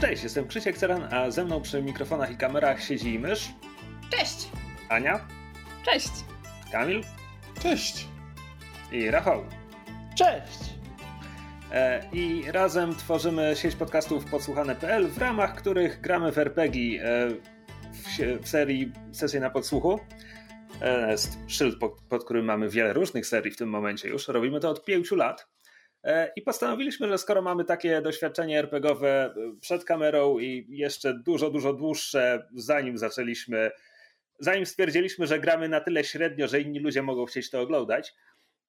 Cześć, jestem Krzysiek Ceran, a ze mną przy mikrofonach i kamerach siedzi mysz. Cześć! Ania. Cześć! Kamil. Cześć! I Rafał. Cześć! E, I razem tworzymy sieć podcastów podsłuchane.pl, w ramach których gramy w RPG e, w, w serii Sesje na podsłuchu. E, jest szyld, pod, pod którym mamy wiele różnych serii w tym momencie już. Robimy to od pięciu lat. E, I postanowiliśmy, że skoro mamy takie doświadczenie RPGowe e, przed kamerą i jeszcze dużo, dużo dłuższe, zanim zaczęliśmy, zanim stwierdziliśmy, że gramy na tyle średnio, że inni ludzie mogą chcieć to oglądać,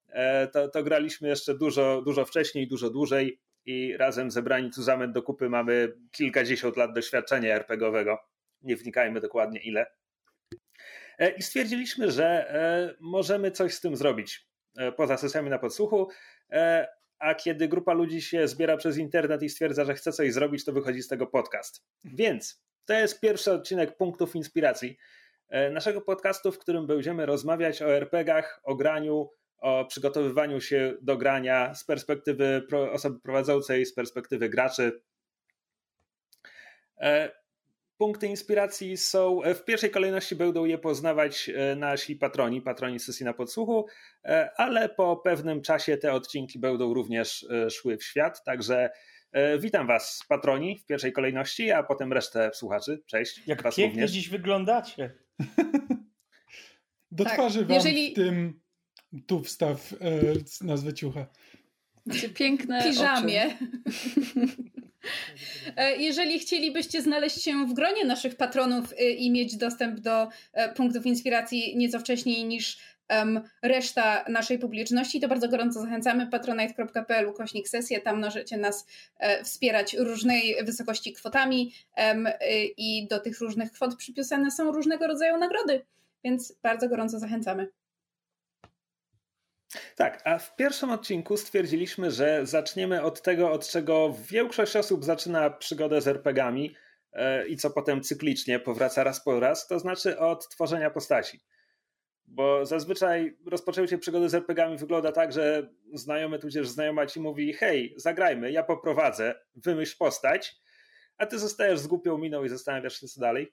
e, to, to graliśmy jeszcze dużo, dużo wcześniej, dużo dłużej i razem zebrani tu zamęt do kupy mamy kilkadziesiąt lat doświadczenia RPGowego. Nie wnikajmy dokładnie ile. I stwierdziliśmy, że możemy coś z tym zrobić poza sesjami na podsłuchu a kiedy grupa ludzi się zbiera przez internet i stwierdza, że chce coś zrobić, to wychodzi z tego podcast. Więc to jest pierwszy odcinek punktów inspiracji e, naszego podcastu, w którym będziemy rozmawiać o RPGach, o graniu, o przygotowywaniu się do grania z perspektywy osoby prowadzącej, z perspektywy graczy. Punkty inspiracji są, e, w pierwszej kolejności będą je poznawać e, nasi patroni, patroni sesji na podsłuchu, e, ale po pewnym czasie te odcinki będą również szły w świat, także witam Was patroni w pierwszej kolejności, a potem resztę słuchaczy. Cześć. Jak was pięknie również. dziś wyglądacie. Do tak, twarzy Wam jeżeli... w tym tu wstaw e, nazwę ciucha. Piękne piżamie. E, jeżeli chcielibyście znaleźć się w gronie naszych patronów y, i mieć dostęp do e, punktów inspiracji nieco wcześniej niż um, reszta naszej publiczności, to bardzo gorąco zachęcamy patronite.pl ukośnik sesję, tam możecie nas e, wspierać różnej wysokości kwotami i do tych różnych kwot przypisane są różnego rodzaju nagrody, więc bardzo gorąco zachęcamy. Tak, a w pierwszym odcinku stwierdziliśmy, że zaczniemy od tego, od czego większość osób zaczyna przygodę z RPGami e, i co potem cyklicznie powraca raz po raz, to znaczy od tworzenia postaci. Bo zazwyczaj rozpoczęcie przygody z RPGami wygląda tak, że znajomy tudzież znajoma ci mówi hej, zagrajmy, ja poprowadzę, wymyśl postać, a ty zostajesz z głupią miną i zastanawiasz się co dalej.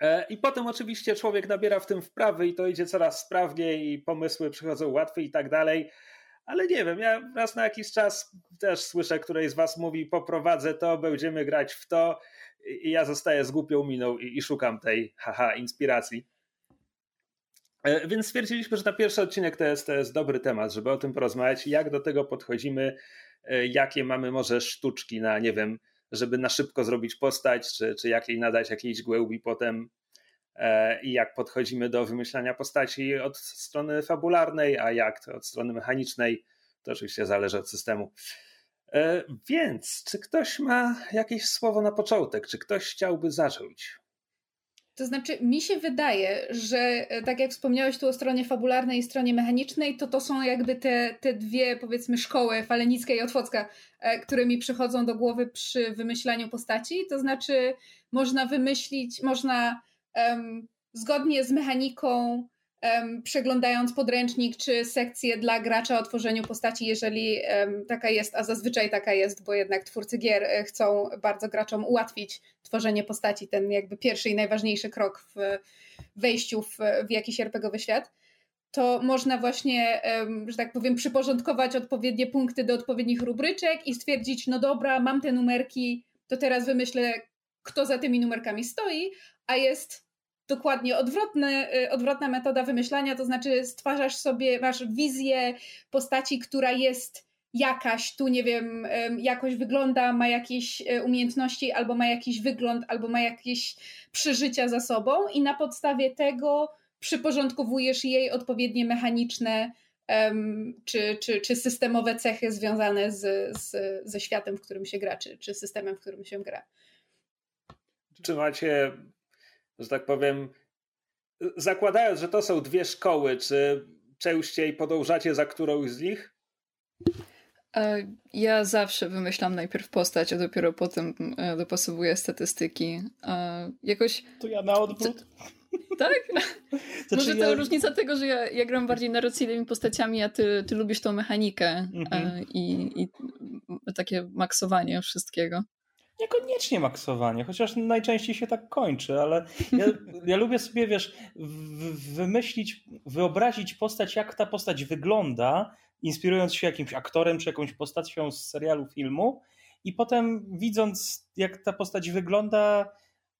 E, I potem oczywiście człowiek nabiera w tym wprawy i to idzie coraz sprawniej i pomysły przychodzą łatwiej i tak dalej. Ale nie wiem, ja raz na jakiś czas też słyszę, której z was mówi poprowadzę to, będziemy grać w to i ja zostaję z głupią miną i, i szukam tej haha inspiracji. E, więc stwierdziliśmy, że na pierwszy odcinek to jest, to jest dobry temat, żeby o tym porozmawiać, jak do tego podchodzimy, e, jakie mamy może sztuczki na, nie wiem, żeby na szybko zrobić postać, czy, czy jak jej nadać jakiejś głębi potem e, i jak podchodzimy do wymyślania postaci od strony fabularnej, a jak od strony mechanicznej, to oczywiście zależy od systemu. E, więc, czy ktoś ma jakieś słowo na początek? Czy ktoś chciałby zacząć? To znaczy, mi się wydaje, że e, tak jak wspomniałeś tu o stronie fabularnej i stronie mechanicznej, to to są jakby te, te dwie, powiedzmy, szkoły, Falenicka i Otwocka, e, które mi przychodzą do głowy przy wymyślaniu postaci. To znaczy, można wymyślić, można um, zgodnie z mechaniką przeglądając podręcznik czy sekcję dla gracza o tworzeniu postaci, jeżeli taka jest, a zazwyczaj taka jest, bo jednak twórcy gier e, chcą bardzo graczom ułatwić tworzenie postaci, ten jakby pierwszy i najważniejszy krok w wejściu w, w jakiś RPGowy świat to można właśnie, że tak powiem, przyporządkować odpowiednie punkty do odpowiednich rubryczek i stwierdzić, no dobra, mam te numerki, to teraz wymyślę, kto za tymi numerkami stoi, a jest dokładnie odwrotny, y, odwrotna metoda wymyślania, to znaczy stwarzasz sobie, masz wizję postaci, która jest jakaś, tu nie wiem, jakoś wygląda, ma jakieś y, umiejętności, albo ma jakiś wygląd, albo ma jakieś przeżycia za sobą i na podstawie tego przyporządkowujesz jej odpowiednie mechaniczne czy, czy, czy systemowe cechy związane z, z, ze światem, w którym się gra, czy, czy systemem, w którym się gra. Czy macie że tak powiem, zakładając, że to są dwie szkoły, czy częściej podążacie za którąś z nich? E, ja zawsze wymyślam najpierw postać, a dopiero potem e, dopasowuję statystyki. E, jakoś. To ja na odwrót. Tak? Znaczy Może to ja... różnica tego, że ja, ja gram bardziej narracyjnymi postaciami, a ty, ty lubisz tą mechanikę mhm. i, i takie maksowanie wszystkiego. Niekoniecznie maksowanie, chociaż najczęściej się tak kończy, ale ja, ja lubię sobie, wiesz, wymyślić, wyobrazić postać, jak ta postać wygląda, inspirując się jakimś aktorem czy jakąś postacią z serialu, filmu i potem widząc, jak ta postać wygląda,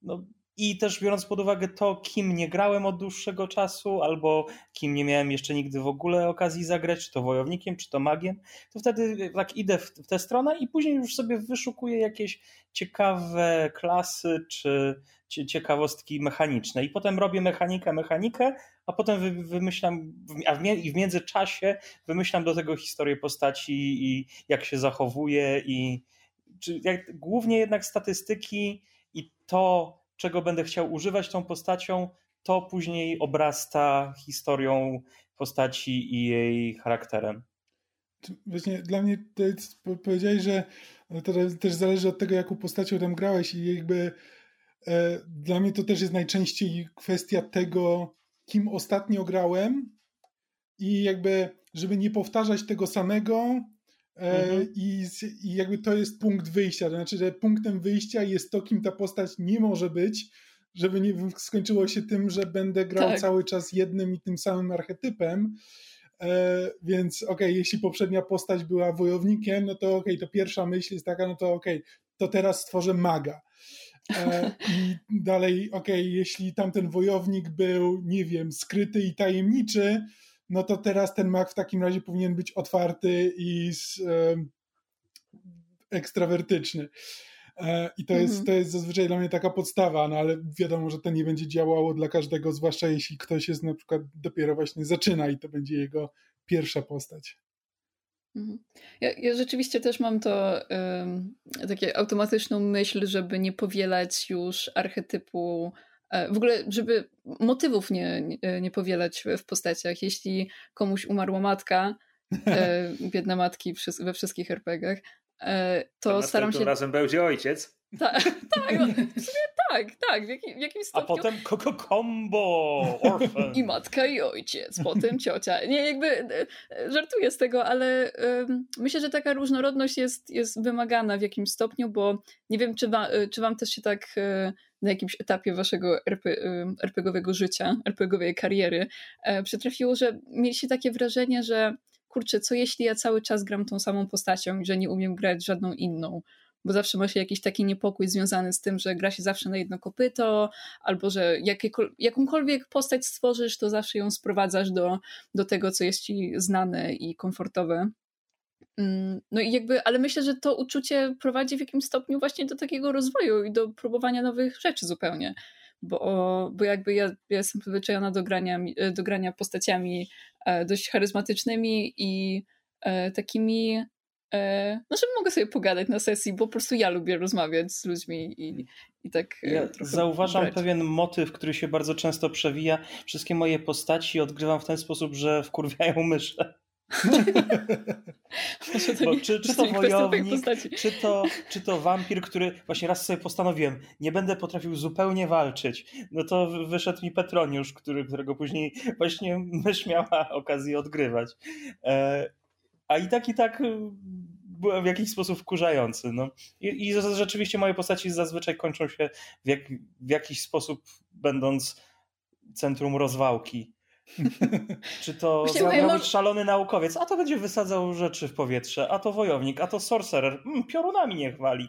no, i też biorąc pod uwagę to, kim nie grałem od dłuższego czasu, albo kim nie miałem jeszcze nigdy w ogóle okazji zagrać, czy to wojownikiem, czy to magiem, to wtedy tak idę w tę stronę i później już sobie wyszukuję jakieś ciekawe klasy, czy ciekawostki mechaniczne. I potem robię mechanikę, mechanikę, a potem wymyślam, a w, w międzyczasie wymyślam do tego historię postaci i jak się zachowuje i czy jak, głównie jednak statystyki i to, czego będę chciał używać tą postacią, to później obrasta historią postaci i jej charakterem. Właśnie dla mnie powiedziałeś, że to też zależy od tego, jaką postacią tam grałeś i jakby e, dla mnie to też jest najczęściej kwestia tego, kim ostatnio grałem i jakby, żeby nie powtarzać tego samego, mhm. I, I jakby to jest punkt wyjścia. To znaczy, że punktem wyjścia jest to, kim ta postać nie może być, żeby nie skończyło się tym, że będę grał tak. cały czas jednym i tym samym archetypem. E, więc okej, okay, jeśli poprzednia postać była wojownikiem, no to okej, okay, to pierwsza myśl jest taka, no to okej, okay, to teraz stworzę maga. E, I dalej, okej, jeśli tamten wojownik był, nie wiem, skryty i tajemniczy, no to teraz ten Mac w takim razie powinien być otwarty i z, e, ekstrawertyczny. E, I to, jest, mhm. to jest zazwyczaj dla mnie taka podstawa, no ale wiadomo, że to nie będzie działało dla każdego, zwłaszcza jeśli ktoś jest na przykład dopiero właśnie zaczyna i to będzie jego pierwsza postać. Mhm. Ja, ja, rzeczywiście też mam to takie automatyczną myśl, żeby nie powielać już archetypu w ogóle, żeby motywów nie, nie, nie powielać w postaciach. Jeśli komuś umarła matka, e, biedne matki we wszystkich RPGach, e, to, to staram się... razem będzie ojciec. Tak, tak, no, tak, tak, w, jakim, w jakimś stopniu. A potem koko combo, orphan. I matka i ojciec, potem ciocia. Nie, jakby żartuję z tego, ale um, myślę, że taka różnorodność jest, jest wymagana w jakimś stopniu, bo nie wiem, czy, wa, czy wam też się tak na jakimś etapie waszego RP, RPGowego życia, RPGowej kariery e, przytrafiło, że mieliście takie wrażenie, że kurczę, co jeśli ja cały czas gram tą samą postacią i że nie umiem grać żadną inną? Bo zawsze ma się jakiś taki niepokój związany z tym, że gra się zawsze na jedno kopyto, albo że jakąkolwiek postać stworzysz, to zawsze ją sprowadzasz do, do tego, co jest ci znane i komfortowe. Mm, no i jakby, ale myślę, że to uczucie prowadzi w jakimś stopniu właśnie do takiego rozwoju i do próbowania nowych rzeczy zupełnie. Bo, bo jakby ja, ja jestem przyzwyczajona do grania, do grania postaciami e, dość charyzmatycznymi i e, takimi e, no, że mogę sobie pogadać na sesji, bo po prostu ja lubię rozmawiać z ludźmi i, i tak. Ja zauważam brać. pewien motyw, który się bardzo często przewija. Wszystkie moje postaci odgrywam w ten sposób, że wkurwiają myszę. Bo czy, czy to wojownik, czy to, czy to wampir, który właśnie raz sobie postanowiłem, nie będę potrafił zupełnie walczyć. No to wyszedł mi Petroniusz, który, którego później właśnie mysz miała okazję odgrywać. E, a i tak, i tak byłem w jakiś sposób wkurzający. No. I, I rzeczywiście moje postaci zazwyczaj kończą się w, jak, w jakiś sposób będąc centrum rozwałki. Czy to miał szalony naukowiec, a to będzie wysadzał rzeczy w powietrze, a to wojownik, a to sorcerer, mm, piorunami niech wali.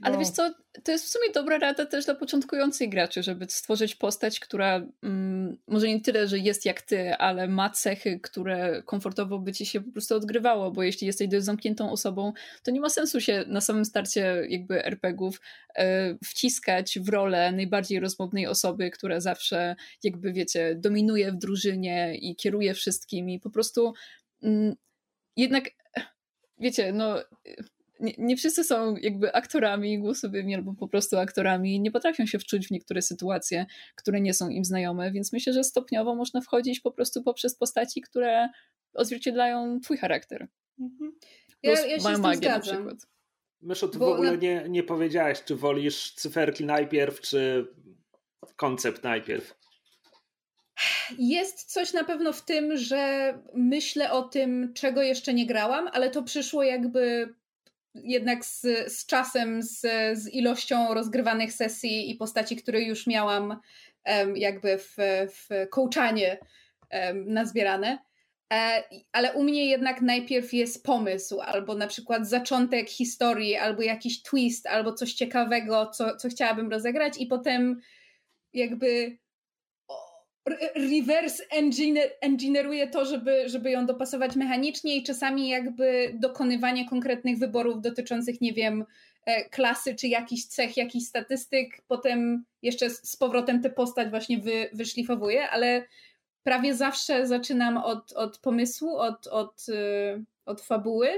No. Ale wiesz co, to jest w sumie dobra rada też dla początkujących graczy, żeby stworzyć postać, która mm, może nie tyle, że jest jak ty, ale ma cechy, które komfortowo by ci się po prostu odgrywało, bo jeśli jesteś dość zamkniętą osobą, to nie ma sensu się na samym starcie jakby RPGów e, wciskać w rolę najbardziej rozmownej osoby, która zawsze jakby wiecie, dominuje w drużynie i kieruje wszystkimi. Po prostu mm, jednak wiecie, no nie, nie, wszyscy są jakby aktorami głosowymi albo po prostu aktorami, nie potrafią się wczuć w niektóre sytuacje, które nie są im znajome, więc myślę, że stopniowo można wchodzić po prostu poprzez postaci, które odzwierciedlają twój charakter. Mhm. Ja, ja się magię na przykład. Myszu, ty Bo w ogóle na... nie, nie powiedziałaś, czy wolisz cyferki najpierw, czy koncept najpierw. Jest coś na pewno w tym, że myślę o tym, czego jeszcze nie grałam, ale to przyszło jakby jednak z, z czasem, z, z ilością rozgrywanych sesji i postaci, które już miałam jakby w, w kołczanie nazbierane. E, ale u mnie jednak najpierw jest pomysł, albo na przykład zaczątek historii, albo jakiś twist, albo coś ciekawego, co, co chciałabym rozegrać, i potem jakby reverse engineer, engineeruje to, żeby, żeby ją dopasować mechanicznie i czasami jakby dokonywanie konkretnych wyborów dotyczących, nie wiem, e, klasy czy jakiś cech, jakiś statystyk, potem jeszcze z powrotem tę postać właśnie wy, wyszlifowuje, ale prawie zawsze zaczynam od, od pomysłu, od, od, y, od fabuły.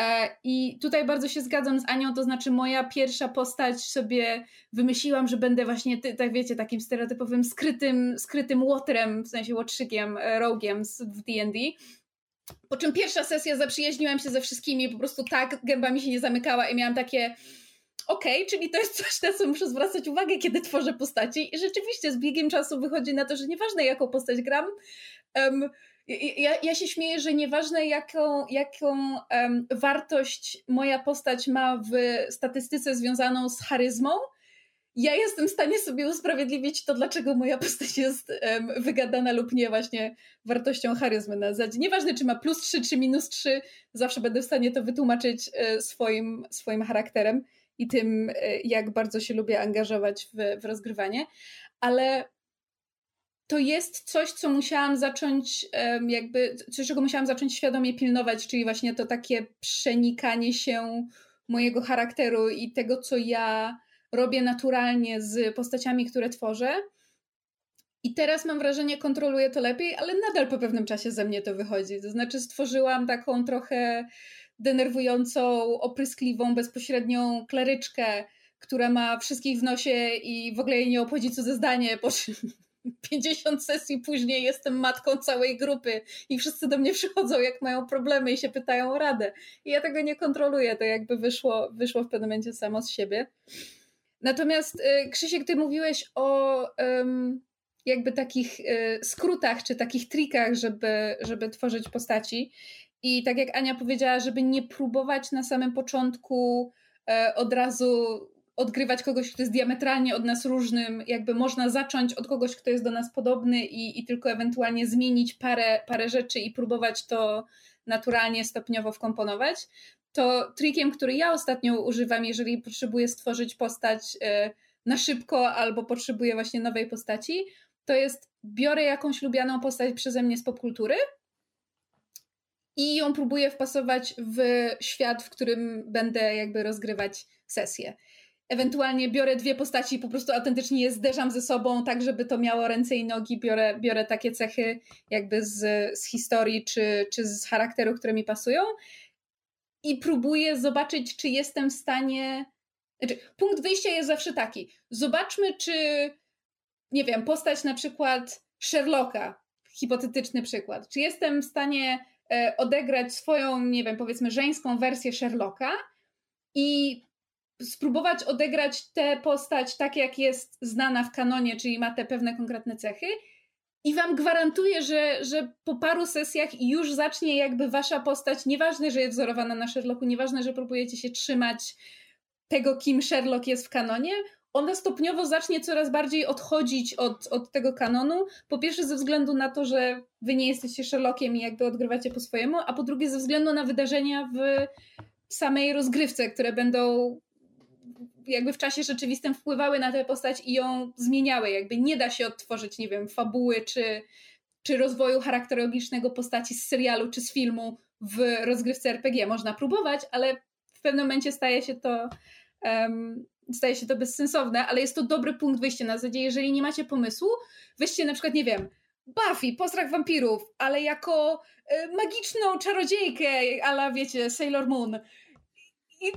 E, I tutaj bardzo się zgadzam z Anią, to znaczy moja pierwsza postać sobie wymyśliłam, że będę właśnie, tak wiecie, takim stereotypowym skrytym, skrytym łotrem, w sensie łotrzykiem, e, rogiem w D&D. Po czym pierwsza sesja zaprzyjaźniłam się ze wszystkimi, po prostu tak, gęba mi się nie zamykała i miałam takie okej, okay, czyli to jest coś, na co muszę zwracać uwagę, kiedy tworzę postaci. I rzeczywiście z biegiem czasu wychodzi na to, że nieważne jaką postać gram, um, ja, ja się śmieję, że nieważne jaką, jaką um, wartość moja postać ma w statystyce związaną z charyzmą, ja jestem w stanie sobie usprawiedliwić to, dlaczego moja postać jest um, wygadana lub nie właśnie wartością charyzmy na zasadzie. Nieważne, czy ma plus 3 czy minus 3, zawsze będę w stanie to wytłumaczyć e, swoim, swoim charakterem i tym, e, jak bardzo się lubię angażować w, w rozgrywanie. Ale to jest coś, co musiałam zacząć, jakby, coś, czego musiałam zacząć świadomie pilnować, czyli właśnie to takie przenikanie się mojego charakteru i tego, co ja robię naturalnie z postaciami, które tworzę. I teraz mam wrażenie, kontroluję to lepiej, ale nadal po pewnym czasie ze mnie to wychodzi. To znaczy, stworzyłam taką trochę denerwującą, opryskliwą, bezpośrednią kleryczkę, która ma wszystkich w nosie i w ogóle jej nie obchodzi co ze zdanie, po czym 50 sesji później jestem matką całej grupy i wszyscy do mnie przychodzą, jak mają problemy i się pytają o radę. I ja tego nie kontroluję, to jakby wyszło, wyszło w pewnym momencie samo z siebie. Natomiast y, Krzysiek, ty mówiłeś o jakby takich y, skrótach, czy takich trikach, żeby, żeby tworzyć postaci. I tak jak Ania powiedziała, żeby nie próbować na samym początku e, od razu odgrywać kogoś, kto jest diametralnie od nas różnym, jakby można zacząć od kogoś, kto jest do nas podobny i, i tylko ewentualnie zmienić parę, parę rzeczy i próbować to naturalnie, stopniowo wkomponować. To trikiem, który ja ostatnio używam, jeżeli potrzebuję stworzyć postać e, na szybko albo potrzebuję właśnie nowej postaci, to jest biorę jakąś lubianą postać przeze mnie z popkultury i ją próbuję wpasować w świat, w którym będę jakby rozgrywać sesję. Ewentualnie biorę dwie postaci i po prostu autentycznie je zderzam ze sobą, tak żeby to miało ręce i nogi. Biorę, biorę takie cechy jakby z, z historii czy, czy z charakteru, które mi pasują i próbuję zobaczyć, czy jestem w stanie. Znaczy, punkt wyjścia jest zawsze taki. Zobaczmy, czy nie wiem, postać na przykład Sherlocka, hipotetyczny przykład. Czy jestem w stanie e, odegrać swoją, nie wiem, powiedzmy, żeńską wersję Sherlocka i spróbować odegrać tę postać tak, jak jest znana w kanonie, czyli ma te pewne konkretne cechy. I wam gwarantuję, że, że po paru sesjach już zacznie jakby wasza postać, nieważne, że jest wzorowana na Sherlocku, nieważne, że próbujecie się trzymać tego, kim Sherlock jest w kanonie, ona stopniowo zacznie coraz bardziej odchodzić od, od tego kanonu. Po pierwsze ze względu na to, że wy nie jesteście Sherlockiem i jakby odgrywacie po swojemu, a po drugie ze względu na wydarzenia w samej rozgrywce, które będą jakby w czasie rzeczywistym wpływały na tę postać i ją zmieniały. Jakby nie da się odtworzyć, nie wiem, fabuły czy, czy rozwoju charakterologicznego postaci z serialu czy z filmu w rozgrywce RPG. Można próbować, ale w pewnym momencie staje się to um, staje się to bezsensowne, ale jest to dobry punkt wyjścia na zasadzie, jeżeli nie macie pomysłu, weźcie na przykład, nie wiem, Buffy, postrach wampirów, ale jako y, magiczną czarodziejkę, ala wiecie, Sailor Moon. I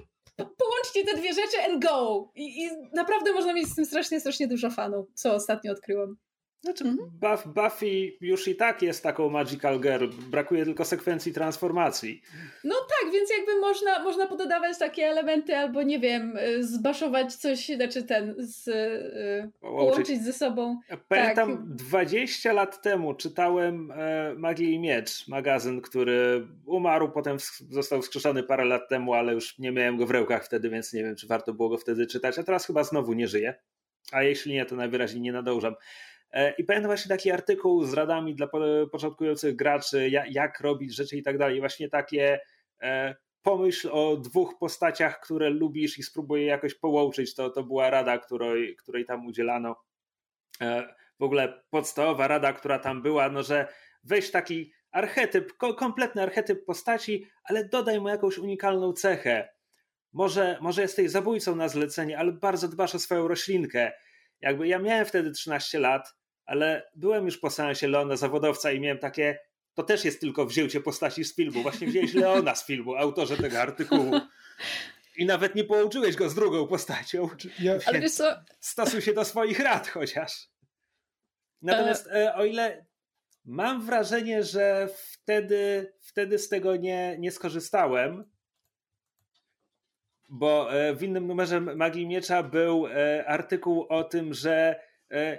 połączcie te dwie rzeczy and go. I, I, naprawdę można mieć z tym strasznie, strasznie dużo fanów, co ostatnio odkryłam. Znaczy, mhm. Buff, Buffy już i tak jest taką magical girl, brakuje tylko sekwencji transformacji. No tak, więc jakby można, można pododawać takie elementy, albo nie wiem, y, zbaszować coś, znaczy ten, z, yy, połączyć ze sobą. Pamiętam, tak. 20 lat temu czytałem e, Magię i Miecz, magazyn, który umarł, potem został wskrzeszony parę lat temu, ale już nie miałem go w rękach wtedy, więc nie wiem, czy warto było go wtedy czytać, a teraz chyba znowu nie żyje. A jeśli nie, to najwyraźniej nie nadążam. E, I pamiętam właśnie taki artykuł z radami dla początkujących graczy, jak robić rzeczy i tak dalej. Właśnie takie e, pomyśl o dwóch postaciach, które lubisz i spróbuj jakoś połączyć. To, to była rada, której, której tam udzielano. E, w ogóle podstawowa rada, która tam była, no że weź taki archetyp, kompletny archetyp postaci, ale dodaj mu jakąś unikalną cechę. Może, może jesteś zabójcą na zlecenie, ale bardzo dbasz o swoją roślinkę. Jakby ja miałem wtedy 13 lat ale byłem już po seansie Leona zawodowca i miałem takie, to też jest tylko wzięcie postaci z filmu. Właśnie wziąłeś Leona z filmu, autorze tego artykułu. I nawet nie połączyłeś go z drugą postacią. Ja, ale wiesz co? Stosuj się do swoich rad chociaż. Natomiast e... o ile mam wrażenie, że wtedy, wtedy z tego nie, nie skorzystałem, bo e, w innym numerze Magii Miecza był e, artykuł o tym, że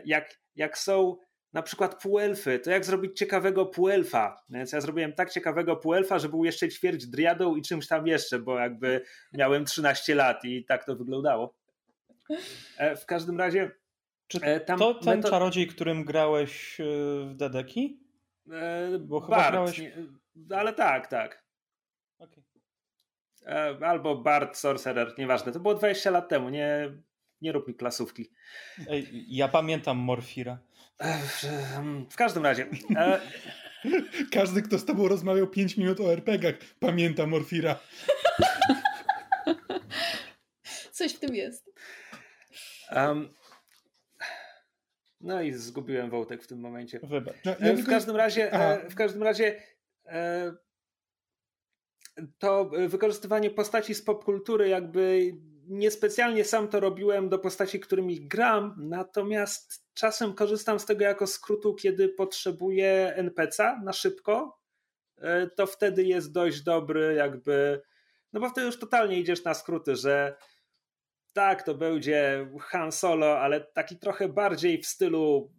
jak jak są na przykład półelfy, to jak zrobić ciekawego półelfa? Więc ja zrobiłem tak ciekawego półelfa, że był jeszcze ćwierć driadą i czymś tam jeszcze, bo jakby miałem 13 lat i tak to wyglądało. E, w każdym razie. Czy e, to ten metod... czarodziej, którym grałeś e, w Dedeki? Bo chyba Bart, grałeś... ale tak, tak. Okay. Albo Bart Sorcerer, nieważne. To było 20 lat temu, nie, nie rób mi klasówki. Ja pamiętam Morfira. W każdym razie. E... Każdy, kto z tobą rozmawiał 5 minut o RPGach, pamięta Morfira. Coś w tym jest. Um, no i zgubiłem wątek w tym momencie. Wybacz. No, ja w, każdym razie, e, w każdym razie e, to wykorzystywanie postaci z popkultury jakby niespecjalnie sam to robiłem do postaci, którymi gram, natomiast czasem korzystam z tego jako skrótu, kiedy potrzebuję NPC'a na szybko, e, to wtedy jest dość dobry jakby, no bo wtedy już totalnie idziesz na skróty, że tak, to będzie Han Solo, ale taki trochę bardziej w stylu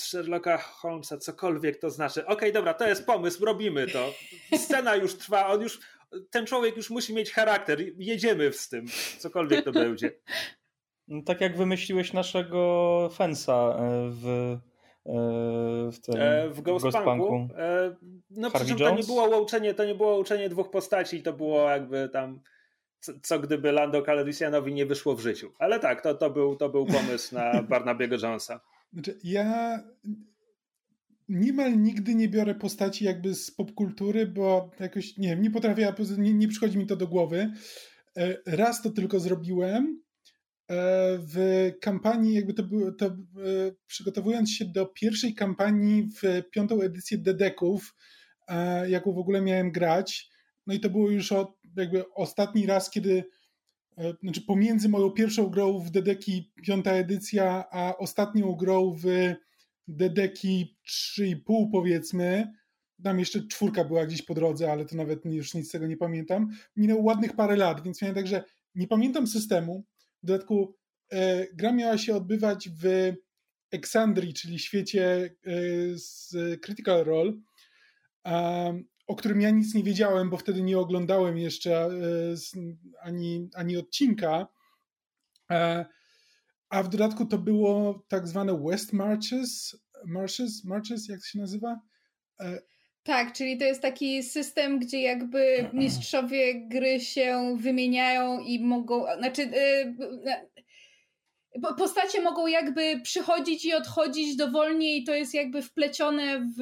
Sherlocka Holmesa, cokolwiek to znaczy. Okej, okay, dobra, to jest pomysł, robimy to. Scena już trwa, on już, ten człowiek już musi mieć charakter, jedziemy z tym, cokolwiek to będzie. No, tak jak wymyśliłeś naszego Fensa e, w, e, w, tym, e, w Ghostpunku. No przy czym to nie było łączenie, to nie było łączenie dwóch postaci, to było jakby tam co, co gdyby Lando Calrissianowi nie wyszło w życiu. Ale tak, to, to, był, to był pomysł na Barnabiego Jonesa. Znaczy, ja niemal nigdy nie biorę postaci jakby z popkultury, bo jakoś, nie wiem, nie potrafię, nie, nie przychodzi mi to do głowy. E, raz to tylko zrobiłem e, w kampanii, jakby to było, to e, przygotowując się do pierwszej kampanii w piątą edycję Dedeków, jaką w ogóle miałem grać. No i to było już od, jakby ostatni raz, kiedy znaczy pomiędzy moją pierwszą grą w Dedeki piąta edycja, a ostatnią grą w Dedeki 3,5 powiedzmy, tam jeszcze czwórka była gdzieś po drodze, ale to nawet już nic z tego nie pamiętam. Minęło ładnych parę lat, więc miałem także nie pamiętam systemu. W dodatku e, gra miała się odbywać w Exandrii, czyli świecie e, z Critical Role, a, o którym ja nic nie wiedziałem, bo wtedy nie oglądałem jeszcze e, ani, ani odcinka. E, a w dodatku to było tak zwane West Marches, Marches, Marches jak to się nazywa? E, tak, czyli to jest taki system, gdzie jakby mistrzowie gry się wymieniają i mogą, znaczy yy, postacie mogą jakby przychodzić i odchodzić dowolnie i to jest jakby wplecione w,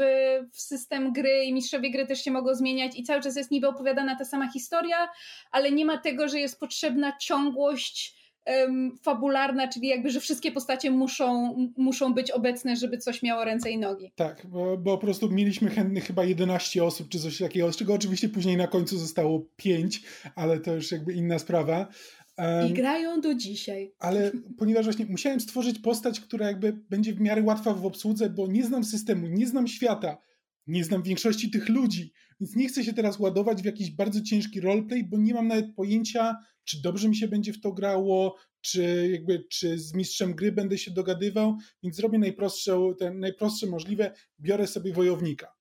w system gry i mistrzowie gry też się mogą zmieniać i cały czas jest niby opowiadana ta sama historia, ale nie ma tego, że jest potrzebna ciągłość fabularna, czyli jakby, że wszystkie postacie muszą, muszą być obecne, żeby coś miało ręce i nogi. Tak, bo, bo po prostu mieliśmy chętnych chyba 11 osób czy coś takiego, z czego oczywiście później na końcu zostało 5, ale to już jakby inna sprawa. I grają do dzisiaj. Ale ponieważ właśnie musiałem stworzyć postać, która jakby będzie w miarę łatwa w obsłudze, bo nie znam systemu, nie znam świata, nie znam większości tych ludzi, więc nie chcę się teraz ładować w jakiś bardzo ciężki roleplay, bo nie mam nawet pojęcia, czy dobrze mi się będzie w to grało, czy jakby czy z mistrzem gry będę się dogadywał, więc zrobię najprostsze, ten najprostsze możliwe, biorę sobie wojownika.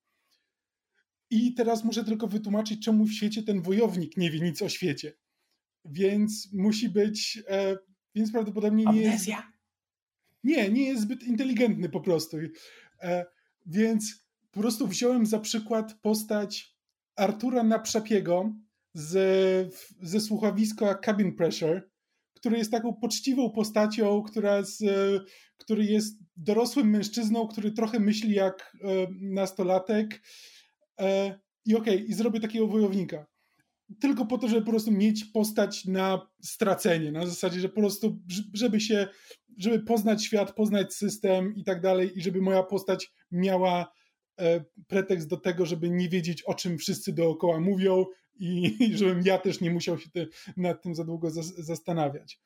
I teraz muszę tylko wytłumaczyć, czemu w świecie ten wojownik nie wie nic o świecie. Więc musi być, e, więc prawdopodobnie nie Amnezja. jest... Nie, nie jest zbyt inteligentny po prostu. E, więc po prostu wziąłem za przykład postać Artura Naprzapiego z, ze słuchowiska Cabin Pressure, który jest taką poczciwą postacią, która z, który jest dorosłym mężczyzną, który trochę myśli jak e, nastolatek. E, I okej, okay, i zrobię takiego wojownika. Tylko po to, żeby po prostu mieć postać na stracenie, na zasadzie, że po prostu, żeby się, żeby poznać świat, poznać system i tak dalej, i żeby moja postać miała e, pretekst do tego, żeby nie wiedzieć, o czym wszyscy dookoła mówią i, i żebym ja też nie musiał się te, nad tym za długo zastanawiać.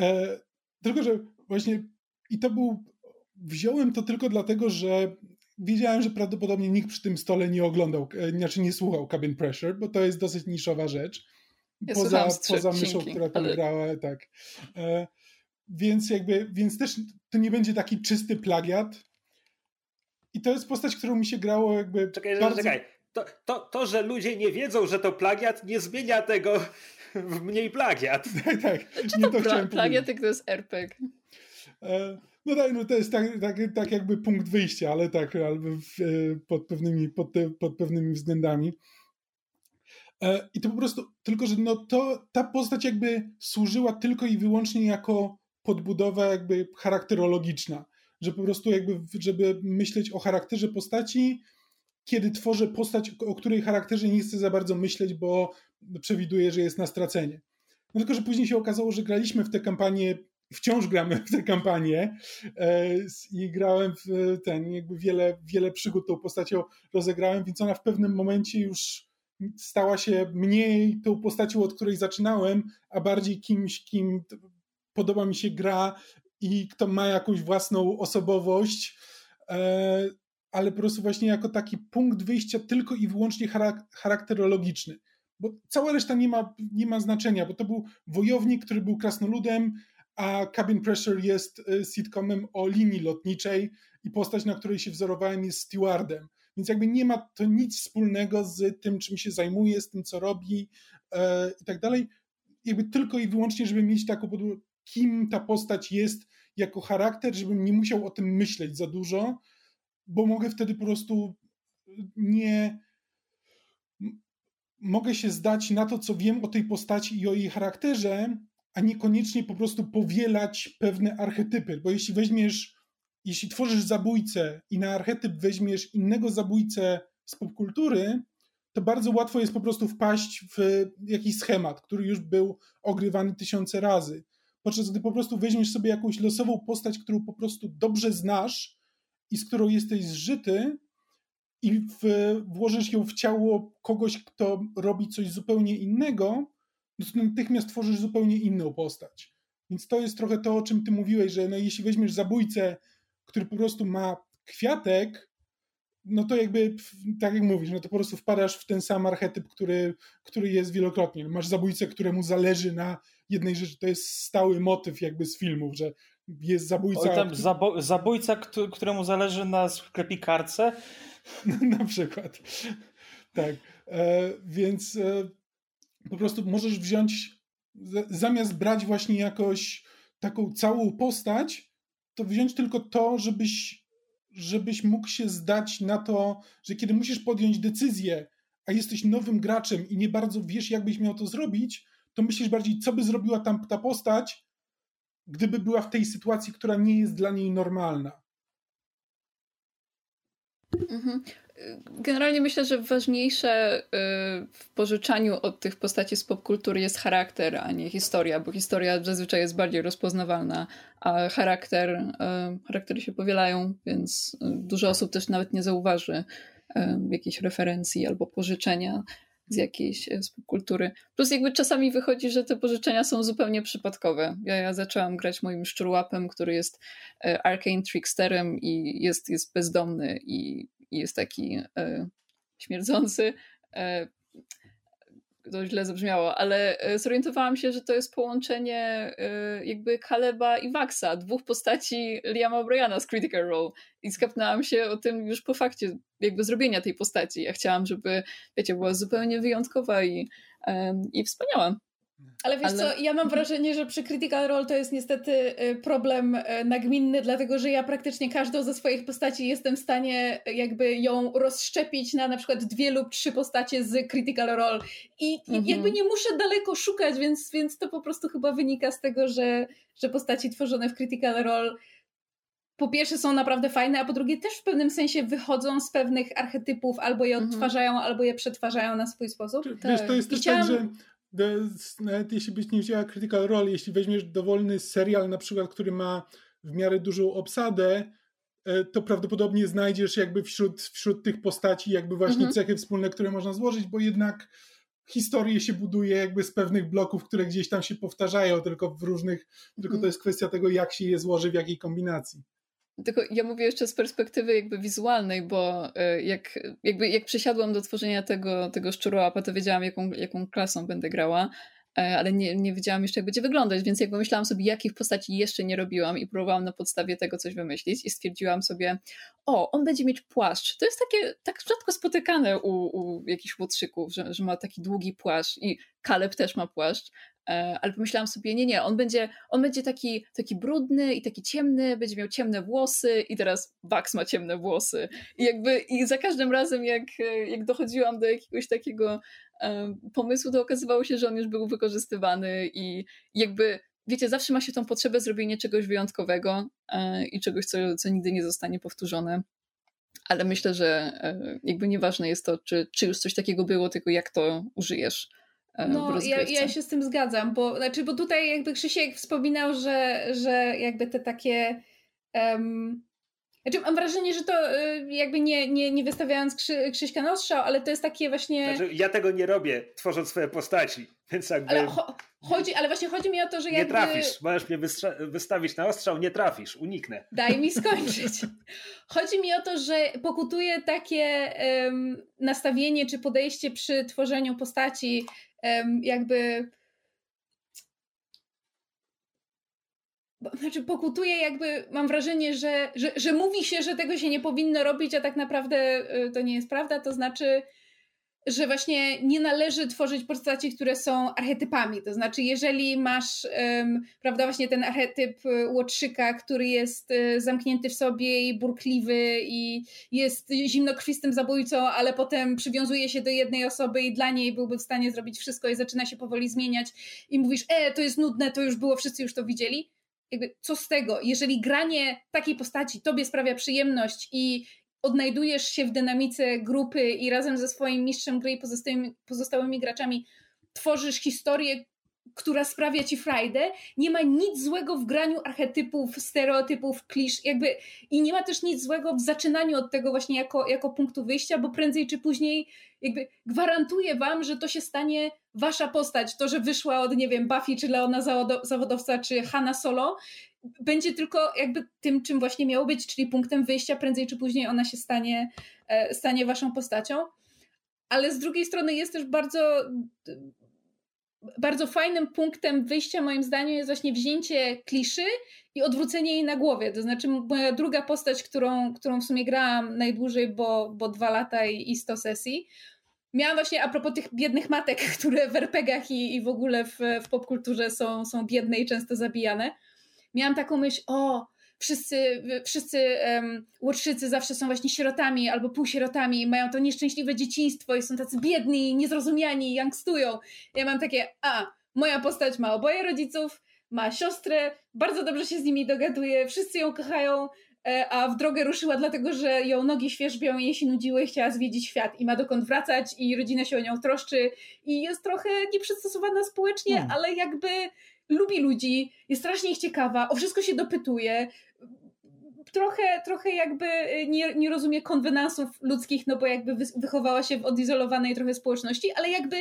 E, tylko, że właśnie i to był, wziąłem to tylko dlatego, że wiedziałem, że prawdopodobnie nikt przy tym stole nie oglądał, e, znaczy nie słuchał Cabin Pressure, bo to jest dosyć niszowa rzecz. Ja poza poza myszą, która tam ale... grała, tak. E, więc jakby, więc też to nie będzie taki czysty plagiat. I to jest postać, którą mi się grało jakby. Czekaj, bardzo... czekaj. To, to, to, że ludzie nie wiedzą, że to plagiat, nie zmienia tego w mniej plagiat. tak, tak. Czy to, to pla plagiat, jak to jest RPG? E, no tak, no to jest tak, tak, tak jakby punkt wyjścia, ale tak, albo e, pod, pewnymi, pod, te, pod pewnymi względami. E, I to po prostu, tylko że no to, ta postać jakby służyła tylko i wyłącznie jako podbudowa jakby charakterologiczna, że po prostu jakby, żeby myśleć o charakterze postaci, kiedy tworzę postać, o której charakterze nie chcę za bardzo myśleć, bo przewiduję, że jest na stracenie. No tylko, że później się okazało, że graliśmy w tę kampanię, wciąż gramy w tę kampanię e, i grałem w ten, jakby wiele, wiele przygód tą postacią rozegrałem, więc ona w pewnym momencie już stała się mniej tą postacią, od której zaczynałem, a bardziej kimś, kim podoba mi się gra i kto ma jakąś własną osobowość e, ale po prostu właśnie jako taki punkt wyjścia tylko i wyłącznie charakterologiczny. Bo cała reszta nie ma, nie ma znaczenia, bo to był wojownik, który był krasnoludem, a Cabin Pressure jest y, sitcomem o linii lotniczej i postać, na której się wzorowałem, jest stewardem. Więc jakby nie ma to nic wspólnego z tym, czym się zajmuje, z tym, co robi e, i tak dalej. Jakby tylko i wyłącznie, żeby mieć taką kim ta postać jest jako charakter, żebym nie musiał o tym myśleć za dużo, bo mogę wtedy po prostu nie. Mogę się zdać na to, co wiem o tej postaci i o jej charakterze, a niekoniecznie po prostu powielać pewne archetypy. Bo jeśli weźmiesz, jeśli tworzysz zabójcę i na archetyp weźmiesz innego zabójcę z popkultury, to bardzo łatwo jest po prostu wpaść w jakiś schemat, który już był ogrywany tysiące razy. Podczas gdy po prostu weźmiesz sobie jakąś losową postać, którą po prostu dobrze znasz, i z którą jesteś zżyty i w, włożysz ją w ciało kogoś, kto robi coś zupełnie innego, no to natychmiast tworzysz zupełnie inną postać. Więc to jest trochę to, o czym ty mówiłeś, że no jeśli weźmiesz zabójcę, który po prostu ma kwiatek, no to jakby, tak jak mówisz, no to po prostu wpadasz w ten sam archetyp, który, który jest wielokrotnie. Masz zabójcę, któremu zależy na jednej rzeczy, to jest stały motyw jakby z filmów, że jest zabójca. zabo zabójca, któremu zależy na sklepikarce. na przykład. Tak. E, więc e, po prostu możesz wziąć, zamiast brać właśnie jakoś taką całą postać, to wziąć tylko to, żebyś, żebyś mógł się zdać na to, że kiedy musisz podjąć decyzję, a jesteś nowym graczem i nie bardzo wiesz, jak byś miał to zrobić, to myślisz bardziej, co by zrobiła tam ta postać, gdyby była w tej sytuacji, która nie jest dla niej normalna. Mhm. Generalnie myślę, że ważniejsze y, w pożyczaniu od tych postaci z popkultury jest charakter, a nie historia, bo historia zazwyczaj jest bardziej rozpoznawalna, a charakter, y, charaktery się powielają, więc y, dużo osób też nawet nie zauważy jakiejś referencji albo pożyczenia. Z jakiejś e, subkultury. Plus jakby czasami wychodzi, że te pożyczenia są zupełnie przypadkowe. Ja, ja zaczęłam grać moim szczurłapem, który jest e, arcane tricksterem i jest, jest bezdomny i, i jest taki e, śmierdzący. E, to źle zabrzmiało, ale e, zorientowałam się, że to jest połączenie e, jakby Kaleba i Waxa, dwóch postaci Liama O'Briana z Critical Role i skapnęłam się o tym już po fakcie jakby zrobienia tej postaci. Ja chciałam, żeby, wiecie, była zupełnie wyjątkowa i, i wspaniała. Ale wiesz Ale... co, ja mam mhm. wrażenie, że przy Critical Role to jest niestety y, problem y, nagminny, dlatego że ja praktycznie każdą ze swoich postaci jestem w stanie jakby ją rozszczepić na na przykład dwie lub trzy postacie z Critical Role i mhm. jakby nie muszę daleko szukać, więc, więc to po prostu chyba wynika z tego, że, że postaci tworzone w Critical Role po pierwsze są naprawdę fajne, a po drugie też w pewnym sensie wychodzą z pewnych archetypów, albo je mhm. odtwarzają, albo je przetwarzają na swój sposób. Wiesz, to jest też chciałam... tak, że nawet jeśli byś nie wzięła Critical Role, jeśli weźmiesz dowolny serial na przykład, który ma w miarę dużą obsadę, e, to prawdopodobnie znajdziesz jakby wśród, wśród tych postaci jakby właśnie mhm. cechy wspólne, które można złożyć, bo jednak historię się buduje jakby z pewnych bloków, które gdzieś tam się powtarzają, tylko w różnych, tylko to mhm. jest kwestia tego, jak się je złoży, w jakiej kombinacji. Tylko ja mówię jeszcze z perspektywy jakby wizualnej, bo e, jak, jakby jak przysiadłam do tworzenia tego, tego szczurołapa, to wiedziałam, jaką, jaką klasą będę grała, e, ale nie, nie wiedziałam jeszcze, jak będzie wyglądać, więc jakby myślałam sobie, jakich postaci jeszcze nie robiłam i próbowałam na podstawie tego coś wymyślić i stwierdziłam sobie, o, on będzie mieć płaszcz. To jest takie tak rzadko spotykane u, u jakichś łotrzyków, że, że ma taki długi płaszcz i Kaleb też ma płaszcz, ale pomyślałam sobie, nie, nie, on będzie, on będzie taki, taki brudny i taki ciemny, będzie miał ciemne włosy i teraz Bugs ma ciemne włosy. I jakby i za każdym razem, jak, jak dochodziłam do jakiegoś takiego um, pomysłu, to okazywało się, że on już był wykorzystywany i jakby wiecie, zawsze ma się tą potrzebę zrobienia czegoś wyjątkowego e, i czegoś, co, co nigdy nie zostanie powtórzone. Ale myślę, że e, jakby nieważne jest to, czy, czy już coś takiego było, tylko jak to użyjesz. E, no, ja, ja się z tym zgadzam, bo, znaczy, bo tutaj jakby Krzysiek wspominał, że, że jakby te takie um, znaczy mam wrażenie, że to y, jakby nie, nie, nie wystawiając Krzy, Krzyśka na ostrzał, ale to jest takie właśnie... Znaczy, ja tego nie robię, tworząc swoje postaci, więc jakby... Ale, cho chodzi, ale właśnie chodzi mi o to, że jakby... Nie trafisz, możesz mnie wystawić na ostrzał, nie trafisz, uniknę. Daj mi skończyć. chodzi mi o to, że pokutuje takie um, nastawienie czy podejście przy tworzeniu postaci jakby znaczy pokutuje jakby, mam wrażenie, że, że, że mówi się, że tego się nie powinno robić, a tak naprawdę y, to nie jest prawda, to znaczy że właśnie nie należy tworzyć postaci, które są archetypami. To znaczy, jeżeli masz, um, prawda, właśnie ten archetyp y, łotrzyka, który jest y, zamknięty w sobie i burkliwy i jest zimnokrwistym zabójcą, ale potem przywiązuje się do jednej osoby i dla niej byłby w stanie zrobić wszystko i zaczyna się powoli zmieniać i mówisz, e, to jest nudne, to już było, wszyscy już to widzieli. Jakby, co z tego, jeżeli granie takiej postaci tobie sprawia przyjemność i odnajdujesz się w dynamice grupy i razem ze swoim mistrzem gry i pozostałymi, pozostałymi graczami tworzysz historię, która sprawia ci frajdę. Nie ma nic złego w graniu archetypów, stereotypów, klisz, jakby i nie ma też nic złego w zaczynaniu od tego właśnie jako, jako punktu wyjścia, bo prędzej czy później jakby gwarantuję wam, że to się stanie wasza postać. To, że wyszła od, nie wiem, Buffy, czy Leona Zawodowca, czy Hanna Solo, będzie tylko jakby tym, czym właśnie miało być, czyli punktem wyjścia, prędzej czy później ona się stanie, e, stanie waszą postacią. Ale z drugiej strony jest też bardzo bardzo fajnym punktem wyjścia moim zdaniem jest właśnie wzięcie kliszy i odwrócenie jej na głowie. To znaczy moja druga postać, którą, którą w sumie grałam najdłużej, bo, bo dwa lata i, i 100 sesji, miałam właśnie a propos tych biednych matek, które w RPGach i, i w ogóle w, w popkulturze są, są biedne i często zabijane miałam taką myśl, o, wszyscy, wszyscy um, łotrzycy zawsze są właśnie sierotami albo półsierotami, mają to nieszczęśliwe dzieciństwo i są tacy biedni, niezrozumiani, youngstują. Ja mam takie, a, moja postać ma oboje rodziców, ma siostrę, bardzo dobrze się z nimi dogaduje, wszyscy ją kochają, e, a w drogę ruszyła dlatego, że ją nogi świeżbią i jej się nudziły i chciała zwiedzić świat i ma dokąd wracać i rodzina się o nią troszczy i jest trochę nieprzystosowana społecznie, hmm. ale jakby lubi ludzi, jest strasznie ich ciekawa, o wszystko się dopytuje, trochę, trochę jakby nie, nie rozumie konwenansów ludzkich, no bo jakby wychowała się w odizolowanej trochę społeczności, ale jakby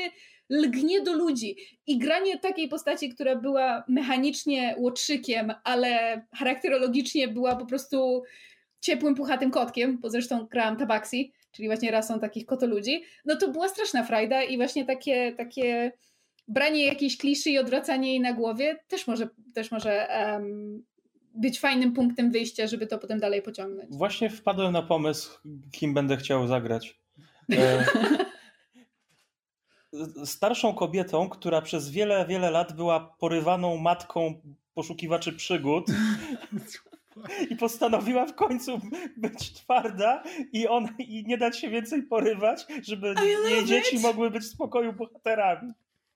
lgnie do ludzi. I granie takiej postaci, która była mechanicznie łotrzykiem, ale charakterologicznie była po prostu ciepłym, puchatym kotkiem, bo zresztą grałam Tabaxi, czyli właśnie rasą takich kotoludzi, no to była straszna frajda i właśnie takie, takie branie jakiejś kliszy i odwracanie jej na głowie też może, też może um, być fajnym punktem wyjścia, żeby to potem dalej pociągnąć. Właśnie wpadłem na pomysł, kim będę chciał zagrać. E, starszą kobietą, która przez wiele, wiele lat była porywaną matką poszukiwaczy przygód i postanowiła w końcu być twarda i, on, i nie dać się więcej porywać, żeby jej dzieci mogły być w spokoju bohaterami.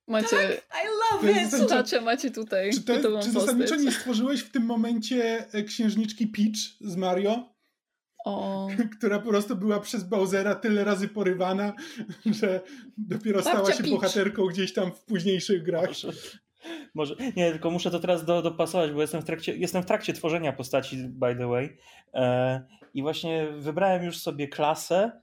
Macie. Tak, I love it! Słuchacze, macie tutaj. Czy, to, czy zasadniczo nie stworzyłeś w tym momencie e, księżniczki Peach z Mario? O. Która po prostu była przez Bowsera tyle razy porywana, że dopiero Babcia stała się Peach. bohaterką gdzieś tam w późniejszych grach. Może, może, nie, tylko muszę to teraz do, dopasować, bo jestem w, trakcie, jestem w trakcie tworzenia postaci, by the way. E, I właśnie wybrałem już sobie klasę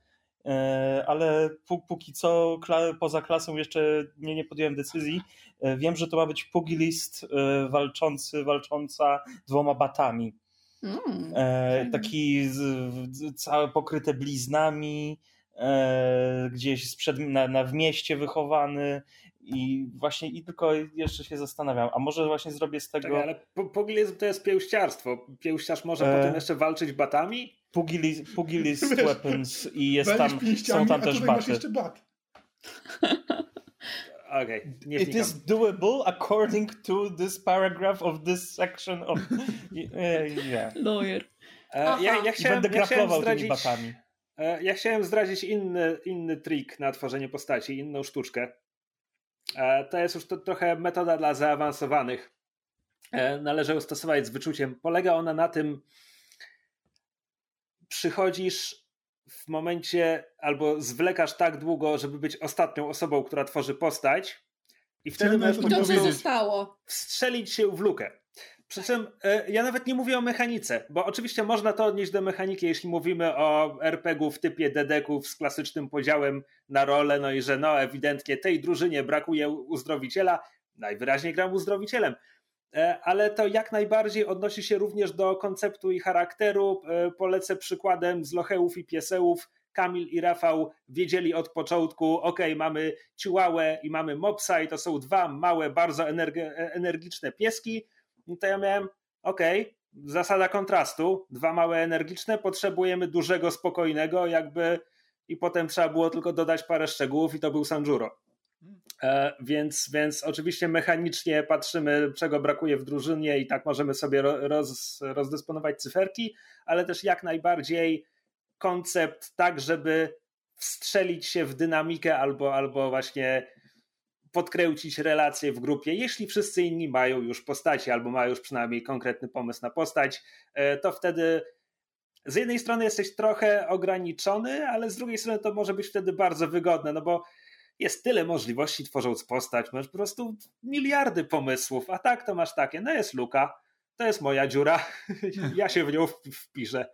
ale póki co poza klasą jeszcze nie, nie podjąłem decyzji. E, wiem, że to ma być pugilist e, walczący, walcząca dwoma batami. Mm, taki cały pokryte bliznami, gdzieś sprzed, na, na w mieście wychowany i właśnie i tylko jeszcze się zastanawiam, a może właśnie zrobię z tego... Tak, ale pugilizm to jest pięściarstwo. Pięściarz może e... potem jeszcze walczyć batami? Pugilist, pugilist weapons i jest tam, są tam też baty. Okay, nie It is doable according to this paragraph of this section of... yeah. Lawyer. E, ja, ja chciałem, będę ja zdradzić, tymi batami. E, ja chciałem zdradzić inny, inny trik na tworzenie postaci, inną sztuczkę. E, to jest już to, trochę metoda dla zaawansowanych. Należy ją stosować z wyczuciem. Polega ona na tym, przychodzisz w momencie albo zwlekasz tak długo, żeby być ostatnią osobą, która tworzy postać i wtedy możesz po prostu wstrzelić się w lukę. Przy czym e, ja nawet nie mówię o mechanice, bo oczywiście można to odnieść do mechaniki, jeśli mówimy o RPG-u w typie dedeków z klasycznym podziałem na rolę, no i że no ewidentnie tej drużynie brakuje uzdrowiciela, najwyraźniej gram uzdrowicielem. E, ale to jak najbardziej odnosi się również do konceptu i charakteru. E, polecę przykładem z Lochełów i Piesełów. Kamil i Rafał wiedzieli od początku, ok, mamy Ciułałę i mamy Mopsa i to są dwa małe, bardzo energiczne pieski, no to ja miałem, okay, zasada kontrastu, dwa małe energiczne, potrzebujemy dużego, spokojnego, jakby i potem trzeba było tylko dodać parę szczegółów i to był Sanjuro. E, więc, więc oczywiście mechanicznie patrzymy, czego brakuje w drużynie i tak możemy sobie roz, rozdysponować cyferki, ale też jak najbardziej koncept tak, żeby wstrzelić się w dynamikę albo, albo właśnie podkręcić relacje w grupie. Jeśli wszyscy inni mają już postaci albo mają już przynajmniej konkretny pomysł na postać, e, to wtedy z jednej strony jesteś trochę ograniczony, ale z drugiej strony to może być wtedy bardzo wygodne, no bo jest tyle możliwości tworząc postać, masz po prostu miliardy pomysłów, a tak to masz takie, no jest luka, to jest moja dziura, ja się w nią wpiszę.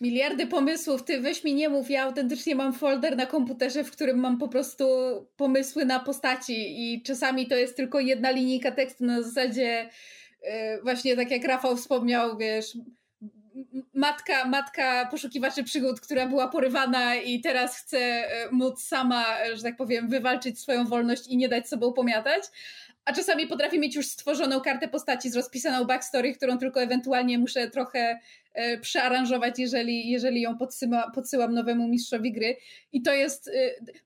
Miliardy pomysłów, ty weź mi nie mów, ja autentycznie mam folder na komputerze, w którym mam po prostu pomysły na postaci i czasami to jest tylko jedna linijka tekstu na zasadzie yy, właśnie tak jak Rafał wspomniał, wiesz, matka, matka poszukiwaczy przygód, która była porywana i teraz chce e, móc sama, że tak powiem, wywalczyć swoją wolność i nie dać sobą pomiatać. A czasami potrafi mieć już stworzoną kartę postaci z rozpisaną backstory, którą tylko ewentualnie muszę trochę e, przearanżować, jeżeli, jeżeli ją podsyła, podsyłam nowemu mistrzowi gry. I to jest, e,